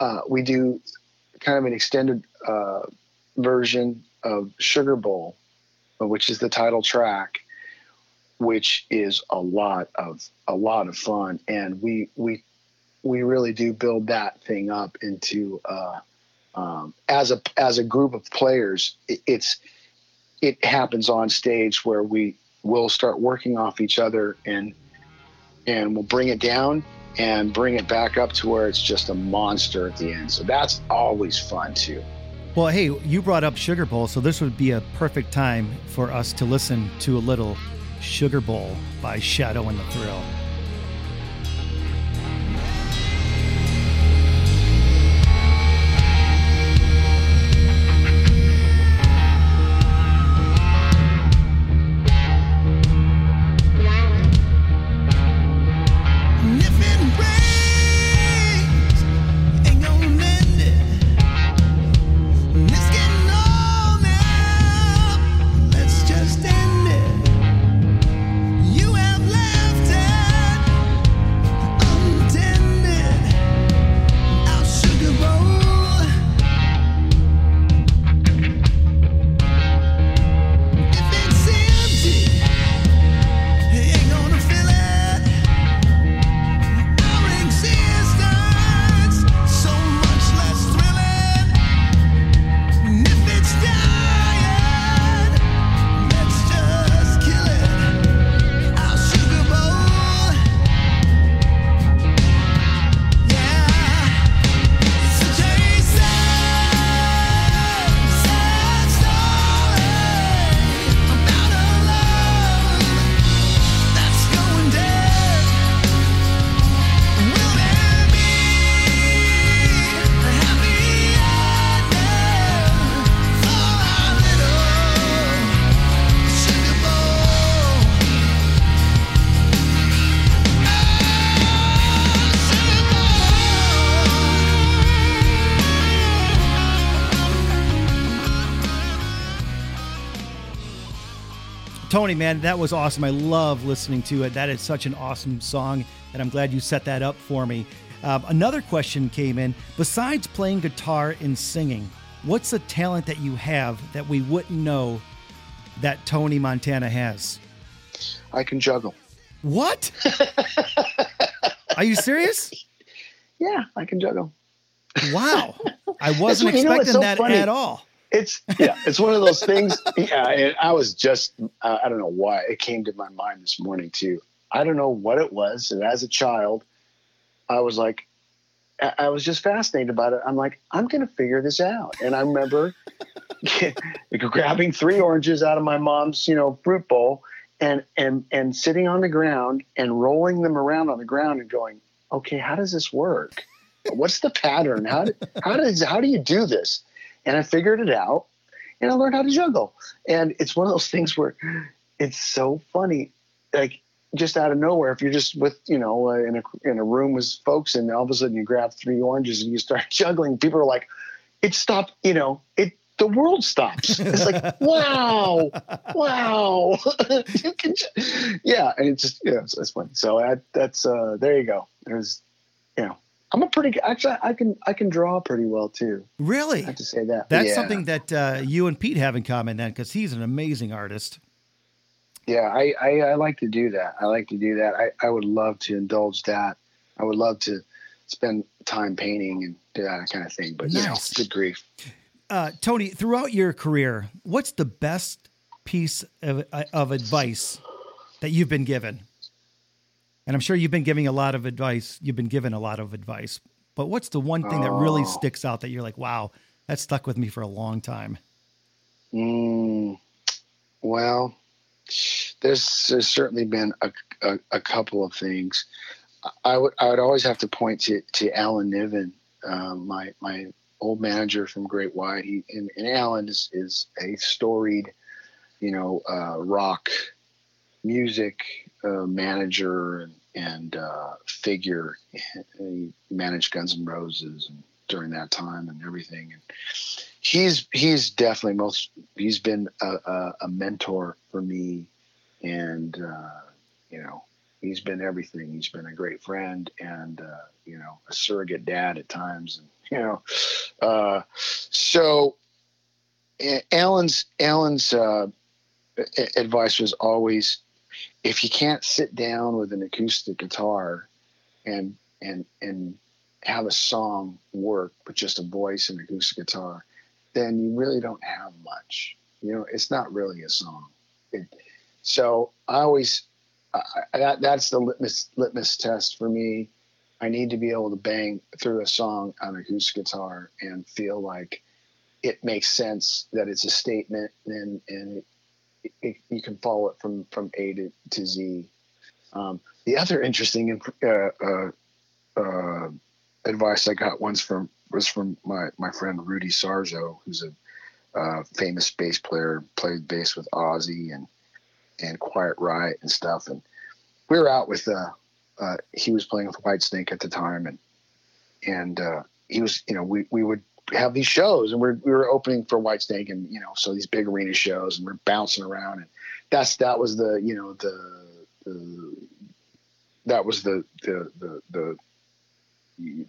uh, we do kind of an extended uh, version of Sugar Bowl, which is the title track, which is a lot of a lot of fun, and we we we really do build that thing up into uh, um, as a as a group of players. It, it's it happens on stage where we will start working off each other and and we'll bring it down and bring it back up to where it's just a monster at the end. So that's always fun too. Well, hey, you brought up Sugar Bowl, so this would be a perfect time for us to listen to a little Sugar Bowl by Shadow and the Thrill. Tony, man, that was awesome. I love listening to it. That is such an awesome song, and I'm glad you set that up for me. Um, another question came in. Besides playing guitar and singing, what's a talent that you have that we wouldn't know that Tony Montana has? I can juggle. What? Are you serious? Yeah, I can juggle. Wow. I wasn't you know expecting so that funny? at all. It's yeah, it's one of those things. Yeah, and I was just uh, I don't know why it came to my mind this morning too. I don't know what it was, and as a child, I was like, I was just fascinated about it. I'm like, I'm gonna figure this out. And I remember grabbing three oranges out of my mom's, you know, fruit bowl, and and and sitting on the ground and rolling them around on the ground and going, okay, how does this work? What's the pattern? How do, how does how do you do this? And I figured it out, and I learned how to juggle. And it's one of those things where it's so funny, like just out of nowhere. If you're just with you know uh, in a in a room with folks, and all of a sudden you grab three oranges and you start juggling, people are like, "It stopped." You know, it the world stops. It's like, wow, wow. you can, ju- yeah, and it's just yeah, it's, it's funny. So I, that's uh, there you go. There's, you know, I'm a pretty actually I can I can draw pretty well too. Really? I have to say that. That's Yeah. something that uh, you and Pete have in common then, because he's an amazing artist. Yeah, I, I, I like to do that. I like to do that. I, I would love to indulge that. I would love to spend time painting and do that kind of thing. But Nice. know, good grief. Uh, Tony, throughout your career, what's the best piece of, of advice that you've been given? And I'm sure you've been giving a lot of advice. You've been given a lot of advice. But what's the one thing that really Oh. sticks out that you're like, wow, that stuck with me for a long time? Mm, well, there's, there's certainly been a, a, a couple of things. I would I would always have to point to, to Alan Niven, um, my my old manager from Great White. He and, and Alan is, is a storied, you know, uh, rock music uh, manager and, and uh, figure. He managed Guns N' Roses and during that time and everything. And he's he's definitely most he's been a, a, a mentor for me, and uh, you know he's been everything. He's been a great friend and uh, you know a surrogate dad at times, and you know uh, so Alan's Alan's uh, advice was always, if you can't sit down with an acoustic guitar, and and and have a song work with just a voice and acoustic guitar, then you really don't have much. You know, it's not really a song. It, so I always I, that that's the litmus litmus test for me. I need to be able to bang through a song on a acoustic guitar and feel like it makes sense that it's a statement and and it, you can follow it from from A to, to Z. Um, the other interesting uh, uh, uh, advice I got once from was from my my friend Rudy Sarzo, who's a uh, famous bass player, played bass with Ozzy and and Quiet Riot and stuff. And we were out with uh, uh, he was playing with Whitesnake at the time, and and he was you know we we would have these shows and we're, we were opening for Whitesnake and you know so these big arena shows and we're bouncing around and that's that was the you know the, the that was the the the, the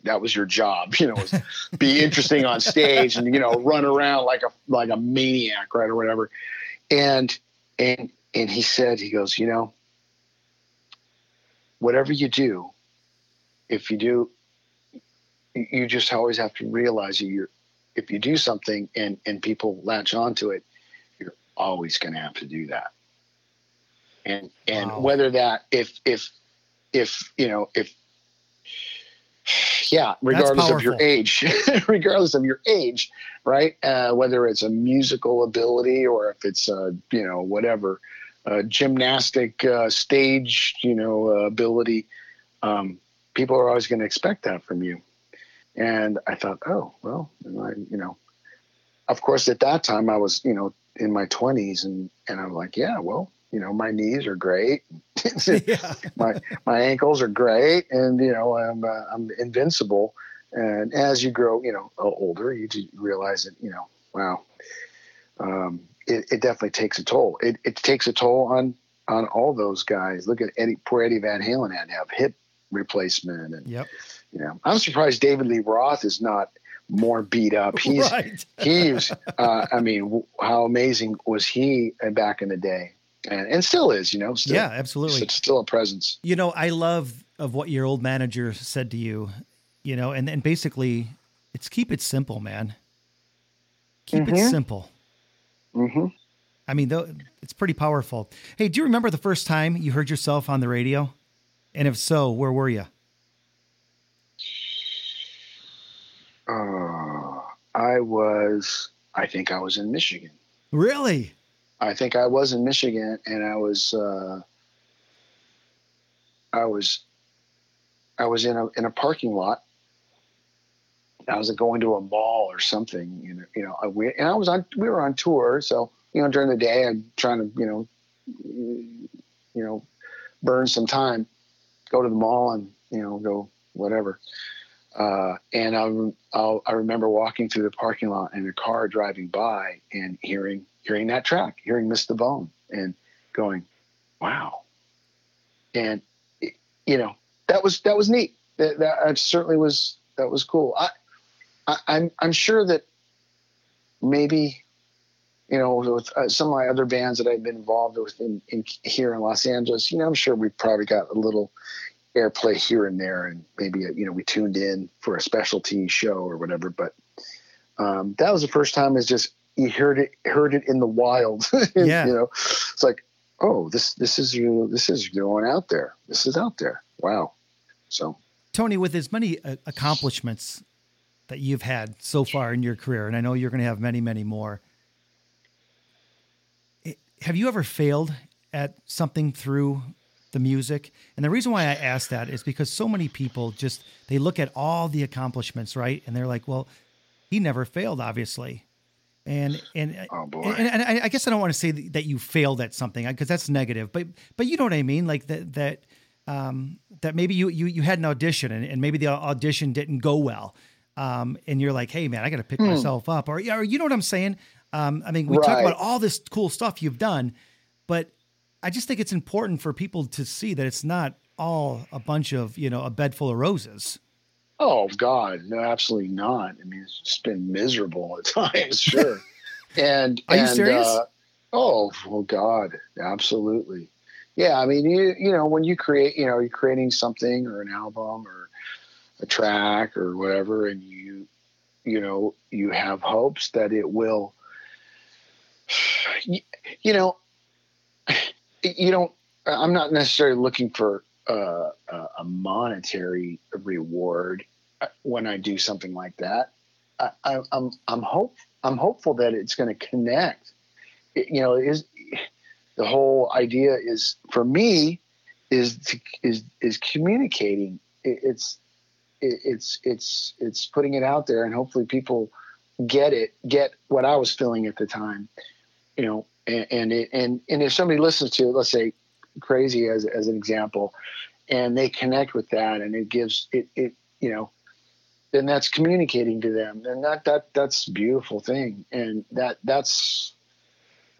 that was your job, you know, was be interesting on stage and you know run around like a like a maniac, right, or whatever. And and and he said, he goes, you know, whatever you do, if you do, you just always have to realize you're if you do something and and people latch onto it, you're always going to have to do that. And and Wow. whether that if if if you know if yeah, regardless of your age, regardless of your age, right? Uh, whether it's a musical ability or if it's uh, you know whatever, uh, gymnastic uh, stage, you know uh, ability, um, people are always going to expect that from you. And I thought, oh well, I, you know, of course at that time I was you know in my twenties and and I'm like, yeah, well, you know, my knees are great. yeah. my my ankles are great, and you know I'm uh, I'm invincible. And as you grow, you know, older, you realize that you know, wow, um, it, it definitely takes a toll. It, it takes a toll on on all those guys. Look at Eddie, poor Eddie Van Halen had to have hip replacement, and Yep. You know, I'm surprised David Lee Roth is not more beat up. He's right. he was uh, i mean w- how amazing was he back in the day and and still is you know still, Yeah, absolutely. it's still a presence You know, I love of what your old manager said to you, you know, and, and basically it's keep it simple, man. Keep it Mhm. simple. hmm I mean, though it's pretty powerful. Hey, do you remember the first time you heard yourself on the radio? And if so, where were you? uh, i was i think i was in michigan Really? i think i was in michigan and i was uh, i was i was in a in a parking lot I was going to a mall or something, you know, you know, I, we, and I was on, we were on tour. So, you know, during the day, I'm trying to, you know, you know, burn some time, go to the mall and, you know, go whatever. Uh, and I, I'll, I remember walking through the parking lot and a car driving by and hearing, hearing that track, hearing the Bone and going, wow. And, you know, that was, that was neat. That, that certainly was, that was cool. I, I, I'm I'm sure that maybe you know with uh, some of my other bands that I've been involved with in, in here in Los Angeles, you know, I'm sure we probably got a little airplay here and there, and maybe you know we tuned in for a specialty show or whatever. But um, that was the first time is just you heard it heard it in the wild. Yeah. you know, it's like oh this this is you this is going out there. This is out there. Wow. So Tony, with as many uh, accomplishments that you've had so far in your career, and I know you're going to have many, many more, it- have you ever failed at something through the music? And the reason why I ask that is because so many people just they look at all the accomplishments, right, and they're like, "Well, he never failed, obviously." And and Oh, and, and I, I guess I don't want to say that you failed at something because that's negative, but but you know what I mean, like that that um, that maybe you you you had an audition and, and maybe the audition didn't go well, um, and you're like, hey man, I got to pick myself up, or or you know what I'm saying? Um, I mean, we talk about all this cool stuff you've done, but I just think it's important for people to see that it's not all a bunch of you know a bed full of roses. Oh God, no, absolutely not. I mean, it's just been miserable at times, sure. and Are you and, serious? Uh, oh, oh God, absolutely. Yeah, I mean, you you know, when you create, you know, you're creating something or an album or a track or whatever, and you you know you have hopes that it will. You, you know, you don't. I'm not necessarily looking for uh, a monetary reward uh, when I do something like that. I, I, I'm I'm hope I'm hopeful that it's going to connect. It- you know, is the whole idea is for me is to, is is communicating. It, it's it, it's it's it's putting it out there, and hopefully people get it, get what I was feeling at the time. You know, and and and, if somebody listens to it, let's say crazy as as an example, and they connect with that, and it gives it it you know then that's communicating to them. And that that that's a beautiful thing. And that that's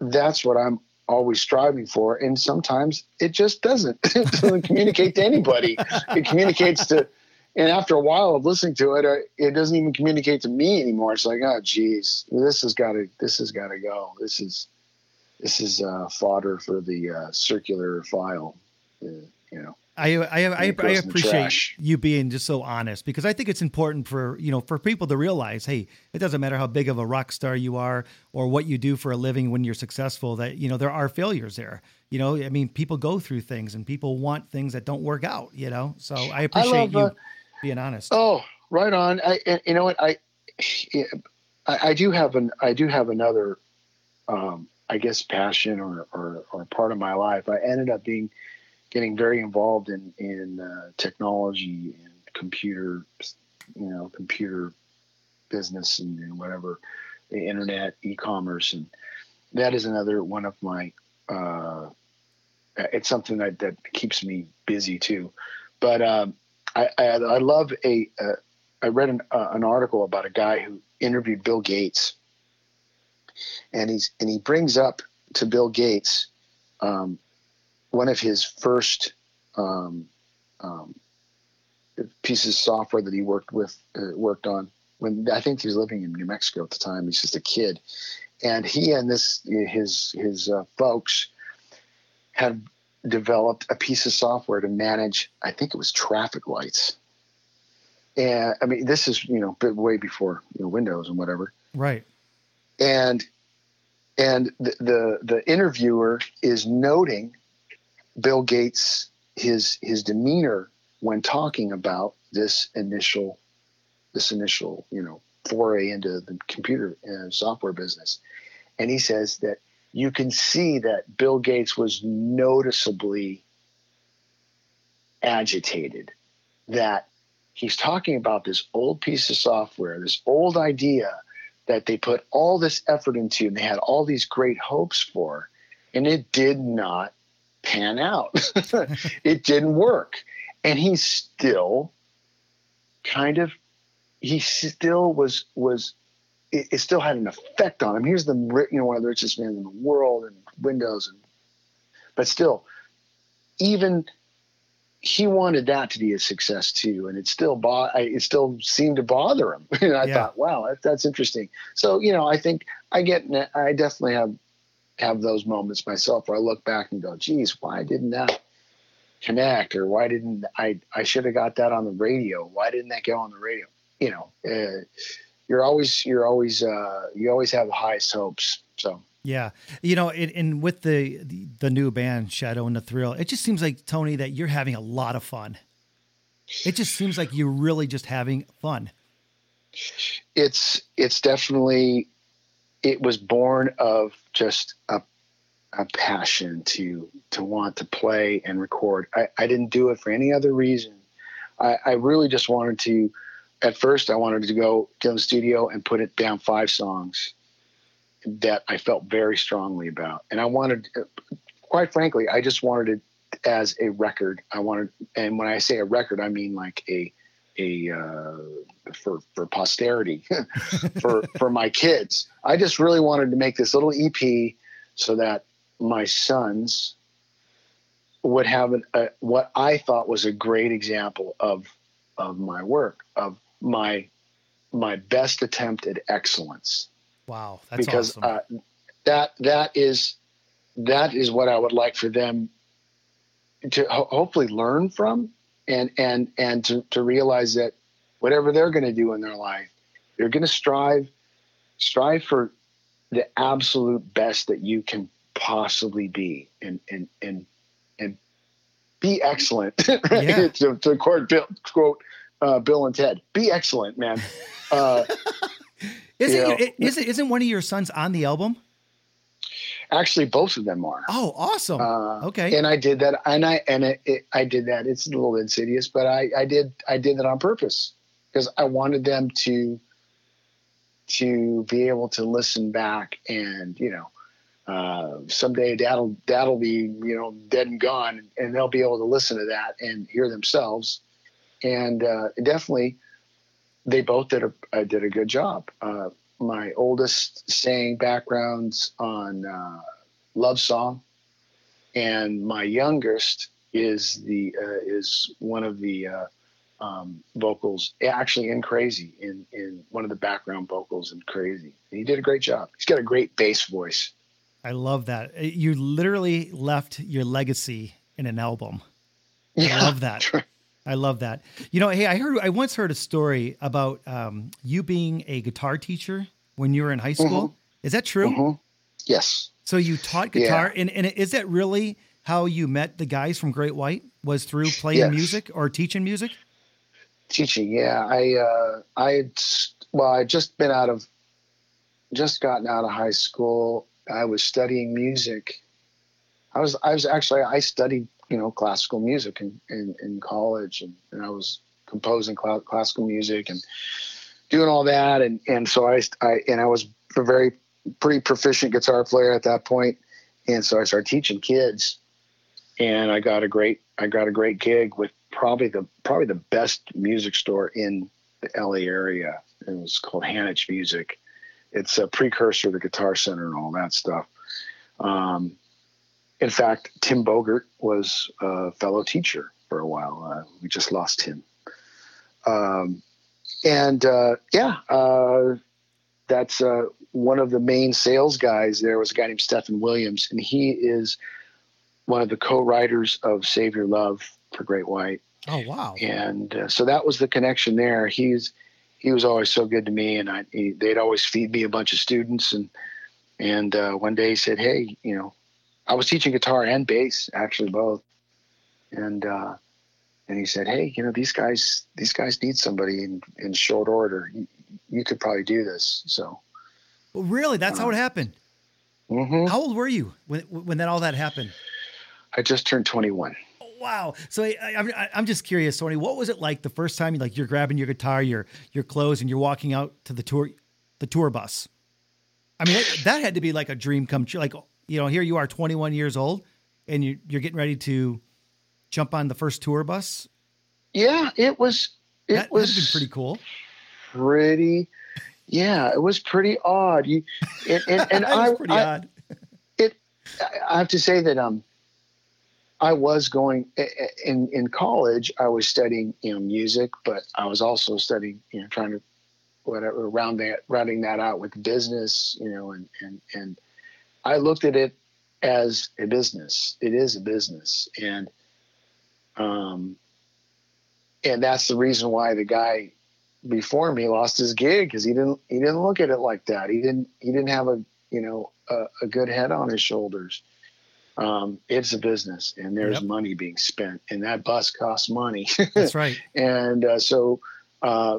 that's what i'm always striving for. And sometimes it just doesn't. It doesn't communicate to anybody. It communicates to and after a while of listening to it it doesn't even communicate to me anymore. It's like oh geez this has got to this has got to go. This is this is uh, fodder for the uh, circular file uh, you know I I I, I appreciate you being just so honest because I think it's important for you know for people to realize, hey, it doesn't matter how big of a rock star you are or what you do for a living when you're successful. That you know there are failures there. You know, I mean, people go through things and people want things that don't work out. You know, so I appreciate love, you uh, being honest. Oh, right on. I, you know what? I, I, I do have an, I do have another, um, I guess, passion or, or, or part of my life. I ended up being, getting very involved in, in uh, technology and computer, you know, computer business and, and whatever, the internet, e-commerce. And that is another one of my, uh, it's something that, that keeps me busy too. But, um, I, I, I love a. Uh, I read an, uh, an article about a guy who interviewed Bill Gates, and he's and he brings up to Bill Gates um, one of his first um, um, pieces of software that he worked with uh, worked on when I think he was living in New Mexico at the time. He's just a kid, and he and this his his uh, folks had developed a piece of software to manage. I think it was traffic lights. And I mean, this is you know way before you know Windows and whatever. Right. And and the the, the interviewer is noting Bill Gates his his demeanor when talking about this initial this initial you know foray into the computer and software business, and he says that you can see that Bill Gates was noticeably agitated that he's talking about this old piece of software, this old idea that they put all this effort into and they had all these great hopes for, and it did not pan out. it didn't work. And he still kind of he still was was it, it still had an effect on him. Here's the you know one of the richest men in the world and Windows and but still even he wanted that to be a success too, and it still bo- I, it still seemed to bother him. and I Yeah. thought, wow, that, that's interesting. So you know, I think I get I definitely have have those moments myself where I look back and go, geez, why didn't that connect, or why didn't I I should have got that on the radio? Why didn't that go on the radio? You know, uh, you're always you're always uh, you always have the highest hopes. So Yeah, you know, and, and with the, the the new band Shadow and the Thrill, it just seems like Tony that you're having a lot of fun. It just seems like you're really just having fun. it's it's definitely it was born of just a a passion to to want to play and record. I, I didn't do it for any other reason. I, I really just wanted to at first I wanted to go to the studio and put it down five songs that I felt very strongly about. And I wanted quite frankly, I just wanted it as a record. I wanted and when I say a record I mean like a a uh, for for posterity for for my kids. I just really wanted to make this little EP so that my sons would have an, a, what I thought was a great example of of my work of my my best attempt at excellence. Wow, that's because awesome. uh, that that is that is what I would like for them to ho- hopefully learn from and and and to, to realize that whatever they're going to do in their life, they're going to strive strive for the absolute best that you can possibly be and and and and be excellent. Yeah. to, to quote Bill, quote uh, Bill and Ted, be excellent, man. Uh, isn't you know, it, is it isn't one of your sons on the album? actually, both of them are. Oh, awesome. Uh, okay. And I did that, and I and it, it, I did that. It's a little insidious, but I I did I did that on purpose because I wanted them to to be able to listen back and you know uh, someday dad'll dad'll be you know dead and gone, and they'll be able to listen to that and hear themselves. And uh, definitely, they both did a uh, did a good job. Uh, my oldest sang backgrounds on uh, love song and my youngest is the uh, is one of the uh, um, vocals actually in crazy in in one of the background vocals in crazy and he did a great job he's got a great bass voice I love that. Uh, You literally left your legacy in an album. I love that. I love that. You know, hey, I heard I once heard a story about um, you being a guitar teacher when you were in high school. Is that true? Mhm. yes So you taught guitar, and, and is that really how you met the guys from Great White? Was through playing Yes. music or teaching music? teaching yeah i uh i well i just been out of just gotten out of high school i was studying music i was i was actually i studied you know classical music in in, in college and, and i was composing cla- classical music and doing all that and and so i i and i was a very pretty proficient guitar player at that point and so i started teaching kids and i got a great i got a great gig with probably the probably the best music store in the LA area. It was called Hanich Music. It's a precursor to Guitar Center and all that stuff. Um, in fact, Tim Bogert was a fellow teacher for a while. Uh, we just lost him. Um, and uh, yeah, uh, that's uh, one of the main sales guys. There was a guy named Stephen Williams, and he is one of the co-writers of Save Your Love for Great White Oh wow! and uh, so that was the connection there. He's he was always so good to me, and I he, they'd always feed me a bunch of students, and and uh, one day he said, "Hey, you know, I was teaching guitar and bass, actually both," and uh, and he said, "Hey, you know, these guys these guys need somebody in in short order. You, you could probably do this." So. Well, really, that's how it happened. hmm How old were you when when that all that happened? I just turned 21. Oh, Wow. So I, I, I'm just curious, Tony. What was it like the first time? Like you're grabbing your guitar, your your clothes, and you're walking out to the tour, the tour bus. I mean, that, that had to be like a dream come true. Like you know, here you are, 21 years old, and you you're getting ready to jump on the first tour bus. Yeah, it was. It That was pretty cool. pretty yeah it was pretty odd you and, and, and I, pretty I, odd. I have to say that um i was going in in college i was studying you know music but i was also studying you know trying to whatever round that rounding that out with business you know and and and i looked at it as a business it is a business and um and that's the reason why the guy before me lost his gig because he didn't he didn't look at it like that. He didn't he didn't have a you know a, a good head on his shoulders. Um, it's a business and there's Yep. money being spent and that bus costs money. That's right. and uh, so uh,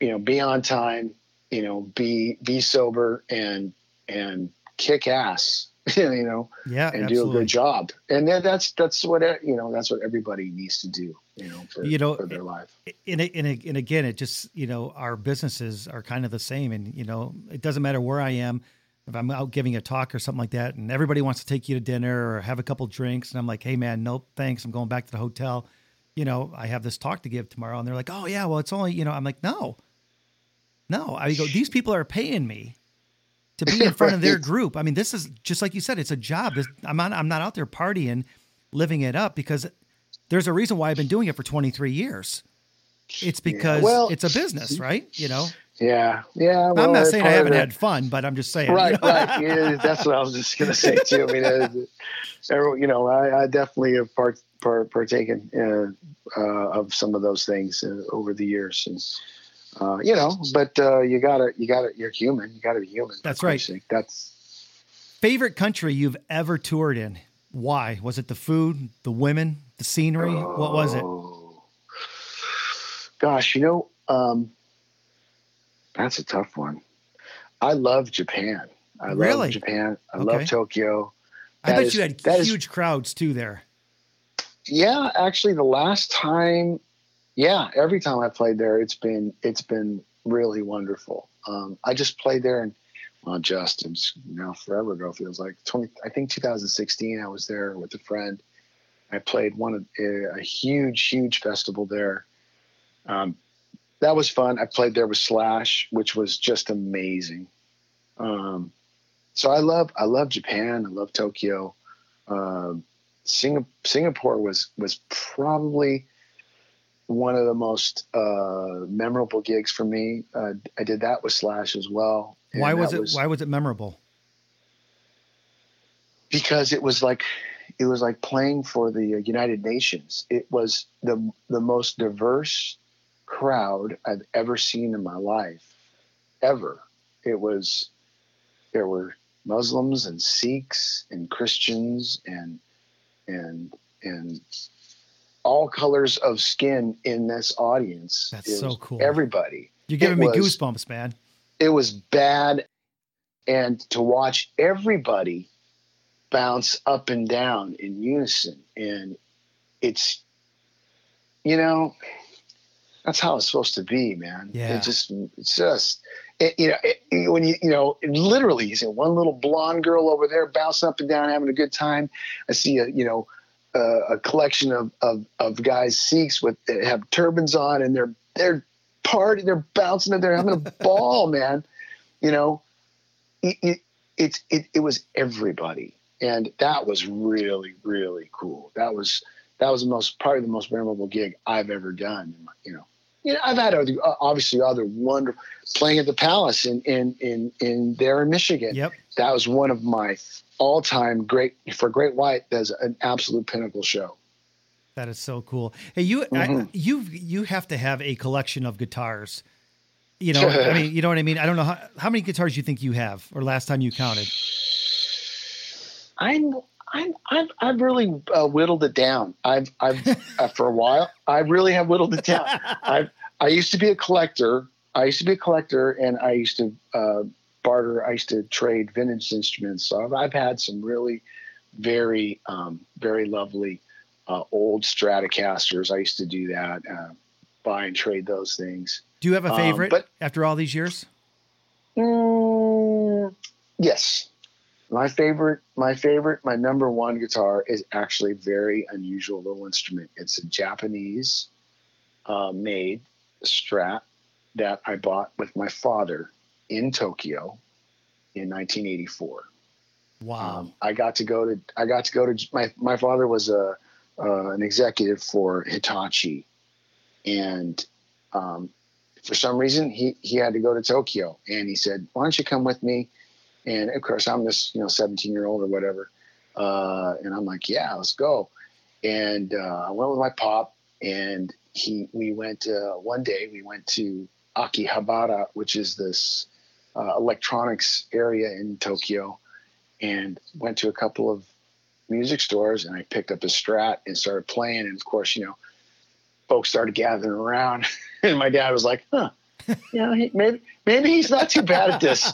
you know be on time, you know be be sober and and kick ass, you know, Yeah, and do a good job. And then that's that's what you know that's what everybody needs to do, you know, for, You know, for their life. and, and, and again, it just, you know, our businesses are kind of the same. And, you know, it doesn't matter where I am, if I'm out giving a talk or something like that, and everybody wants to take you to dinner or have a couple drinks. And I'm like, hey, man, nope, thanks. I'm going back to the hotel. You know, I have this talk to give tomorrow. And they're like, oh, yeah, well, it's only, you know, I'm like, no, no. I go, these people are paying me to be in front of their group. I mean, this is just like you said, it's a job. I'm not, I'm not out there partying, living it up because there's a reason why I've been doing it for 23 years. It's because well- it's a business, right? You know, Yeah, yeah. I'm not saying I haven't had fun, but I'm just saying. right, right. Yeah, that's what I was just gonna say too. I mean, uh, you know, I, I definitely have part, part partaken uh, uh, of some of those things uh, over the years, and uh, you know, but uh, you gotta, you gotta, you're human. You gotta be human. That's right. That's Favorite country you've ever toured in? Why? Was it the food, the women, the scenery? What was it? Oh. Gosh, you know, um, that's a tough one. I love Japan. I Really? love Japan. I Okay. love Tokyo. I bet is- you had that is- huge crowds too there. Yeah, actually, the last time, yeah, every time I played there, it's been it's been really wonderful. Um, I just played there, and well, just it's now forever ago. Feels like twenty. I think 2016. I was there with a friend. I played one of a, huge, huge festival there. Um, that was fun. I played there with Slash, which was just amazing. Um, so I love I love Japan. I love Tokyo. Singa- Singapore was was probably one of the most uh, memorable gigs for me. Uh, I did that with Slash as well. Why was it? why was it memorable? Because it was like it was like playing for the United Nations. It was the the most diverse crowd I've ever seen in my life, ever. It was there were Muslims and Sikhs and Christians and and and all colors of skin in this audience. That's It so cool. Everybody. You're giving me was- goosebumps, man. It was bad, and to watch everybody bounce up and down in unison, and it's, you know, that's how it's supposed to be, man. Yeah. It just, it's just. It, you know, it, when you you know, literally, you see one little blonde girl over there bouncing up and down, having a good time. I see a you know uh, a collection of, of of guys Sikhs with that have turbans on, and they're they're party, they're bouncing, and they're having a ball, man. You know, it, it it's it, it was everybody, and that was really really cool. That was that was the most probably the most memorable gig I've ever done. You know, you know I've had other uh, obviously other wonderful playing at the Palace in in in in there in Michigan. Yep. That was one of my all time great for Great White. That's an absolute pinnacle show. That is so cool. Hey, you, I, Mhm. you, you have to have a collection of guitars. You know, I mean, you know what I mean. I don't know how, how many guitars you think you have, or last time you counted. I'm I'm I've, I've really uh, whittled it down. I've I've uh, for a while I really have whittled it down. I I used to be a collector. I used to be a collector, and I used to uh, barter. I used to trade vintage instruments. So I've, I've had some really very um, very lovely uh, old Stratocasters. I used to do that, uh, buy and trade those things. Do you have a Um, favorite but- after all these years? Mm, yes. My favorite, my favorite, my number one guitar is actually a very unusual little instrument. It's a Japanese uh, made Strat that I bought with my father in Tokyo in 1984. Wow. Um, I got to go to I got to go to my my father was a uh, an executive for Hitachi, and um, for some reason he he had to go to Tokyo, and he said, "Why don't you come with me?" And of course, I'm this you know 17 year old or whatever, uh, and I'm like, "Yeah, let's go." And uh, I went with my pop, and he we went uh, one day. We went to Akihabara, which is this uh, electronics area in Tokyo and went to a couple of music stores and I picked up a strat and started playing. And of course, you know, folks started gathering around and my dad was like, huh, yeah, he, maybe, maybe he's not too bad at this.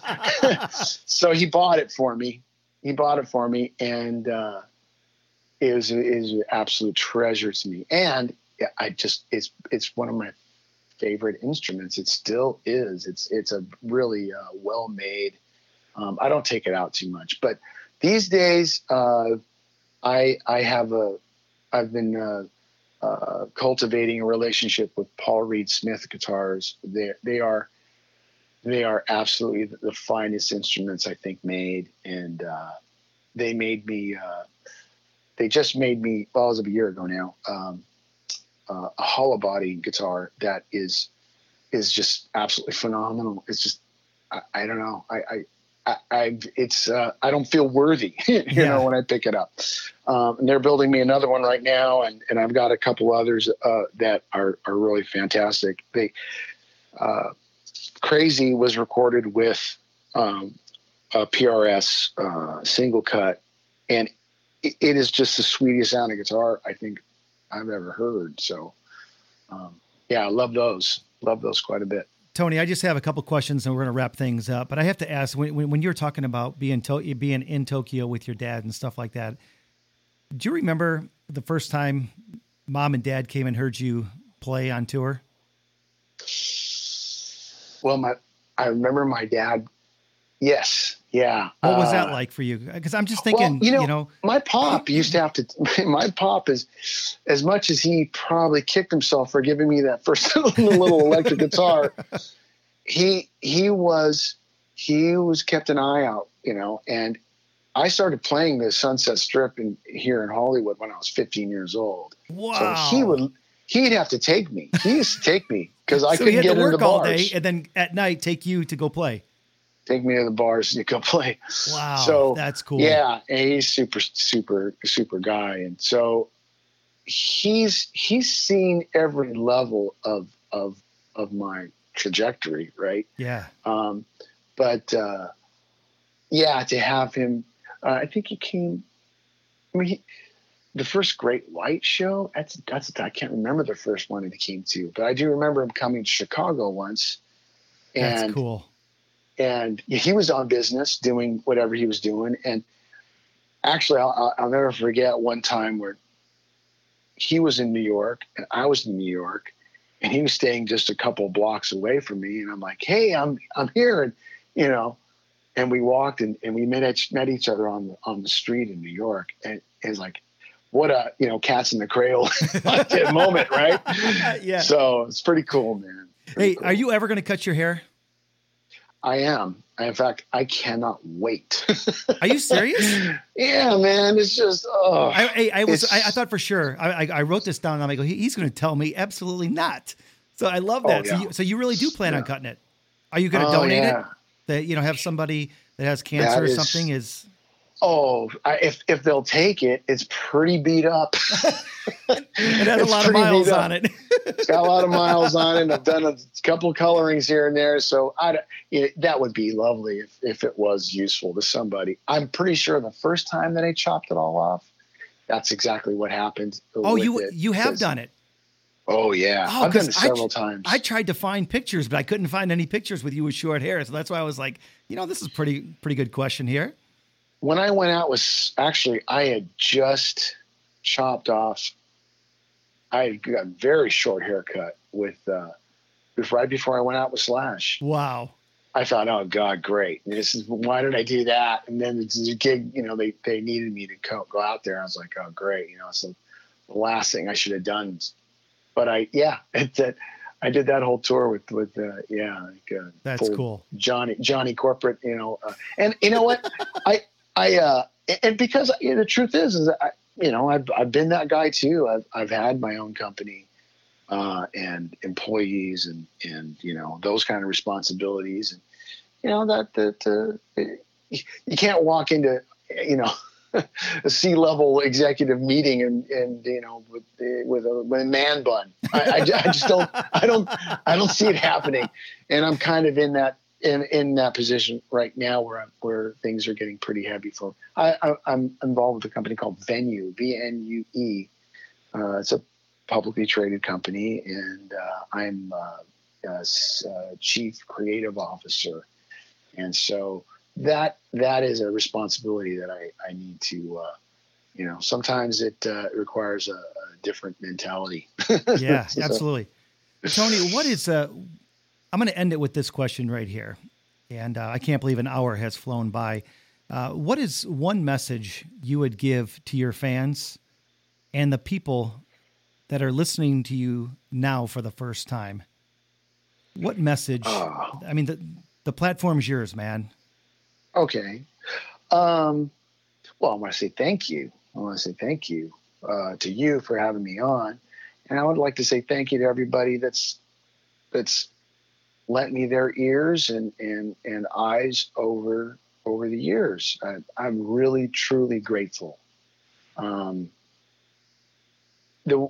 so he bought it for me. He bought it for me. And, uh, it was, was an absolute treasure to me. And I just, it's, it's one of my favorite instruments. It still is. It's, it's a really uh, well made, um, I don't take it out too much, but these days, uh, I I have a I've been uh, cultivating a relationship with Paul Reed Smith guitars. They they are they are absolutely the, the finest instruments I think made, and uh, they made me. Uh, they just made me. Well, it was a year ago now. Um, uh, a hollow body guitar that is is just absolutely phenomenal. It's just I, I don't know. I, I I, I it's uh, I don't feel worthy, you Yeah. know, when I pick it up. Um, and they're building me another one right now, and, and I've got a couple others uh, that are are really fantastic. They uh, Crazy was recorded with um, a PRS uh, single cut, and it, it is just the sweetest sounding guitar I think I've ever heard. So, um, yeah, I love those. Love those quite a bit. Tony, I just have a couple questions and we're going to wrap things up. But I have to ask when, when, when you're talking about being, to- being in Tokyo with your dad and stuff like that, do you remember the first time mom and dad came and heard you play on tour? Well, my I remember my dad. Yes, yeah. What was Uh, that like for you? Because I'm just thinking, well, you know, you know, my pop used to have to. My pop is, as much as he probably kicked himself for giving me that first little electric guitar. He he was he was kept an eye out, you know, and I started playing the Sunset Strip in here in Hollywood when I was 15 years old. wow. So he would he'd have to take me. He used to take me because I so he couldn't had get to into work all day and then at night take you to go play. Take me to the bars and you go play. Wow. So, that's cool. Yeah, and he's super, super, super guy, and so he's he's seen every level of of of my trajectory, right? Yeah. Um, but uh, yeah, to have him, uh, I think he came. I mean, he, the first Great White show. That's that's I can't remember the first one that he came to, but I do remember him coming to Chicago once, That's cool. And he was on business doing whatever he was doing and actually I'll, I'll- I'll never forget one time where he was in new york and i was in new york and he was staying just a couple blocks away from me and i'm like hey i'm i'm here and you know and we walked and, and we met each, met each other on the on the street in new york and it's like what a you know cats in the cradle moment right yeah. so it's pretty cool man Pretty hey, cool. are you ever going to cut your hair? I am. In fact, I cannot wait. Are you serious? yeah, man. It's just oh, I, I, I was, I, I thought for sure. I, I, I wrote this down. and I'm like, he's going to tell me absolutely not. So I love Oh, that. So, you, so you really do plan on cutting it? Are you going to Oh, donate yeah. it? That you know, have somebody that has cancer or is- something is. Oh. I, if if they'll take it, it's pretty beat up. It has a lot of miles on it. it's got a lot of miles on it. I've done a couple colorings here and there, so I don't- you know, that would be lovely if if it was useful to somebody. I'm pretty sure the first time that I chopped it all off, that's exactly what happened. oh, you it. you have done it. Oh yeah, Oh, I've done it several ch- times. I tried to find pictures, but I couldn't find any pictures with you with short hair. So that's why I was like, you know, this is pretty pretty good question here. When I went out was actually I had just chopped off. I had got a very short haircut with uh, right before I went out with Slash. Wow. I thought, oh God, great! This is why did I do that? And then the gig, you know, they they needed me to go, go out there. I was like, oh great, you know, so the last thing I should have done. But I, yeah, it, that I did that whole tour with with uh, yeah, like, uh, That's cool. Johnny Johnny corporate, you know, uh, and you know what, I I uh, and because you know, the truth is is I, you know I've I've been that guy too. I've I've had my own company uh, and employees and and you know those kind of responsibilities and you know that that uh, you can't walk into you know a C level executive meeting and and you know with with a, with a man bun. I, I, I just don't I don't I don't see it happening, and I'm kind of in that in in that position right now where I'm, where things are getting pretty heavy for. I, I I'm involved with a company called Venue V N U E. Uh, it's a publicly traded company, and uh, I'm uh, uh, uh, chief creative officer, and so that that is a responsibility that I I need to. Uh, you know, sometimes it uh, requires a, a different mentality. Yeah, So- absolutely. Tony, what is uh I'm going to end it with this question right here. And uh, I can't believe an hour has flown by. Uh, what is one message you would give to your fans and the people that are listening to you now for the first time? What message? Oh. I mean, the the platform's yours, man. Okay. Um, well, I want to say thank you. I want to say thank you uh, to you for having me on, And I would like to say thank you to everybody that's that's lent me their ears and and and eyes over over the years. I, I'm really truly grateful. Um, the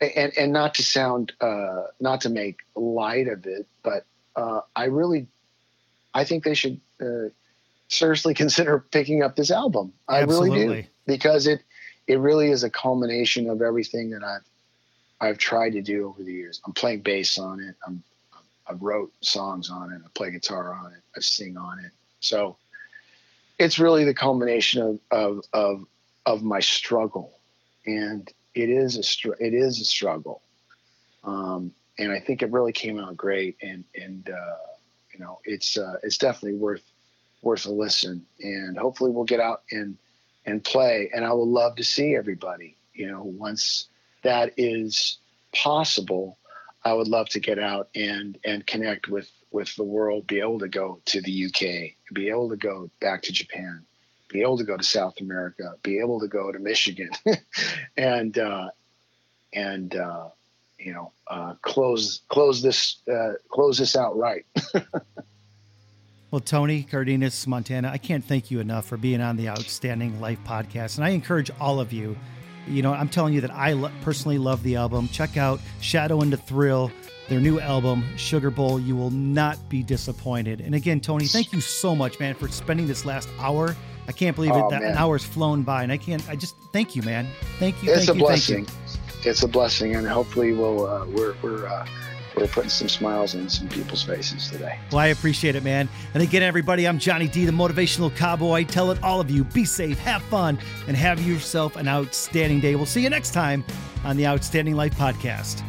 and and not to sound uh, not to make light of it, but uh, I really I think they should uh, seriously consider picking up this album. I really do because it it really is a culmination of everything that I've I've tried to do over the years. I'm playing bass on it. I'm I wrote songs on it. I play guitar on it. I sing on it. So it's really the culmination of of of, of my struggle, and it is a str- it is a struggle. Um, and I think it really came out great. And and uh, you know it's uh, it's definitely worth worth a listen. And hopefully we'll get out and and play. And I would love to see everybody. You know, once that is possible, I would love to get out and and connect with with the world. Be able to go to the UK, be able to go back to Japan, be able to go to South America, be able to go to Michigan, and uh, and uh, you know uh, close close this uh, close this out right. Well, Tony Cardenas, Montana, I can't thank you enough for being on the Outstanding Life podcast. And I encourage all of you, you know, I'm telling you that I lo- personally love the album. Check out Shadow into Thrill, their new album, Sugar Bowl. You will not be disappointed. And again, Tony, thank you so much, man, for spending this last hour. I can't believe Oh, it. That man. an hour's flown by. And I can't, I just thank you, man. Thank you. it's thank a you, thank you. blessing. It's a blessing, and hopefully we'll uh, we're we're uh, we're putting some smiles on some people's faces today. Well, I appreciate it, man. And again, everybody, I'm Johnny D, the motivational cowboy. Tell it all of you be safe, have fun, and have yourself an outstanding day. We'll see you next time on the Outstanding Life Podcast.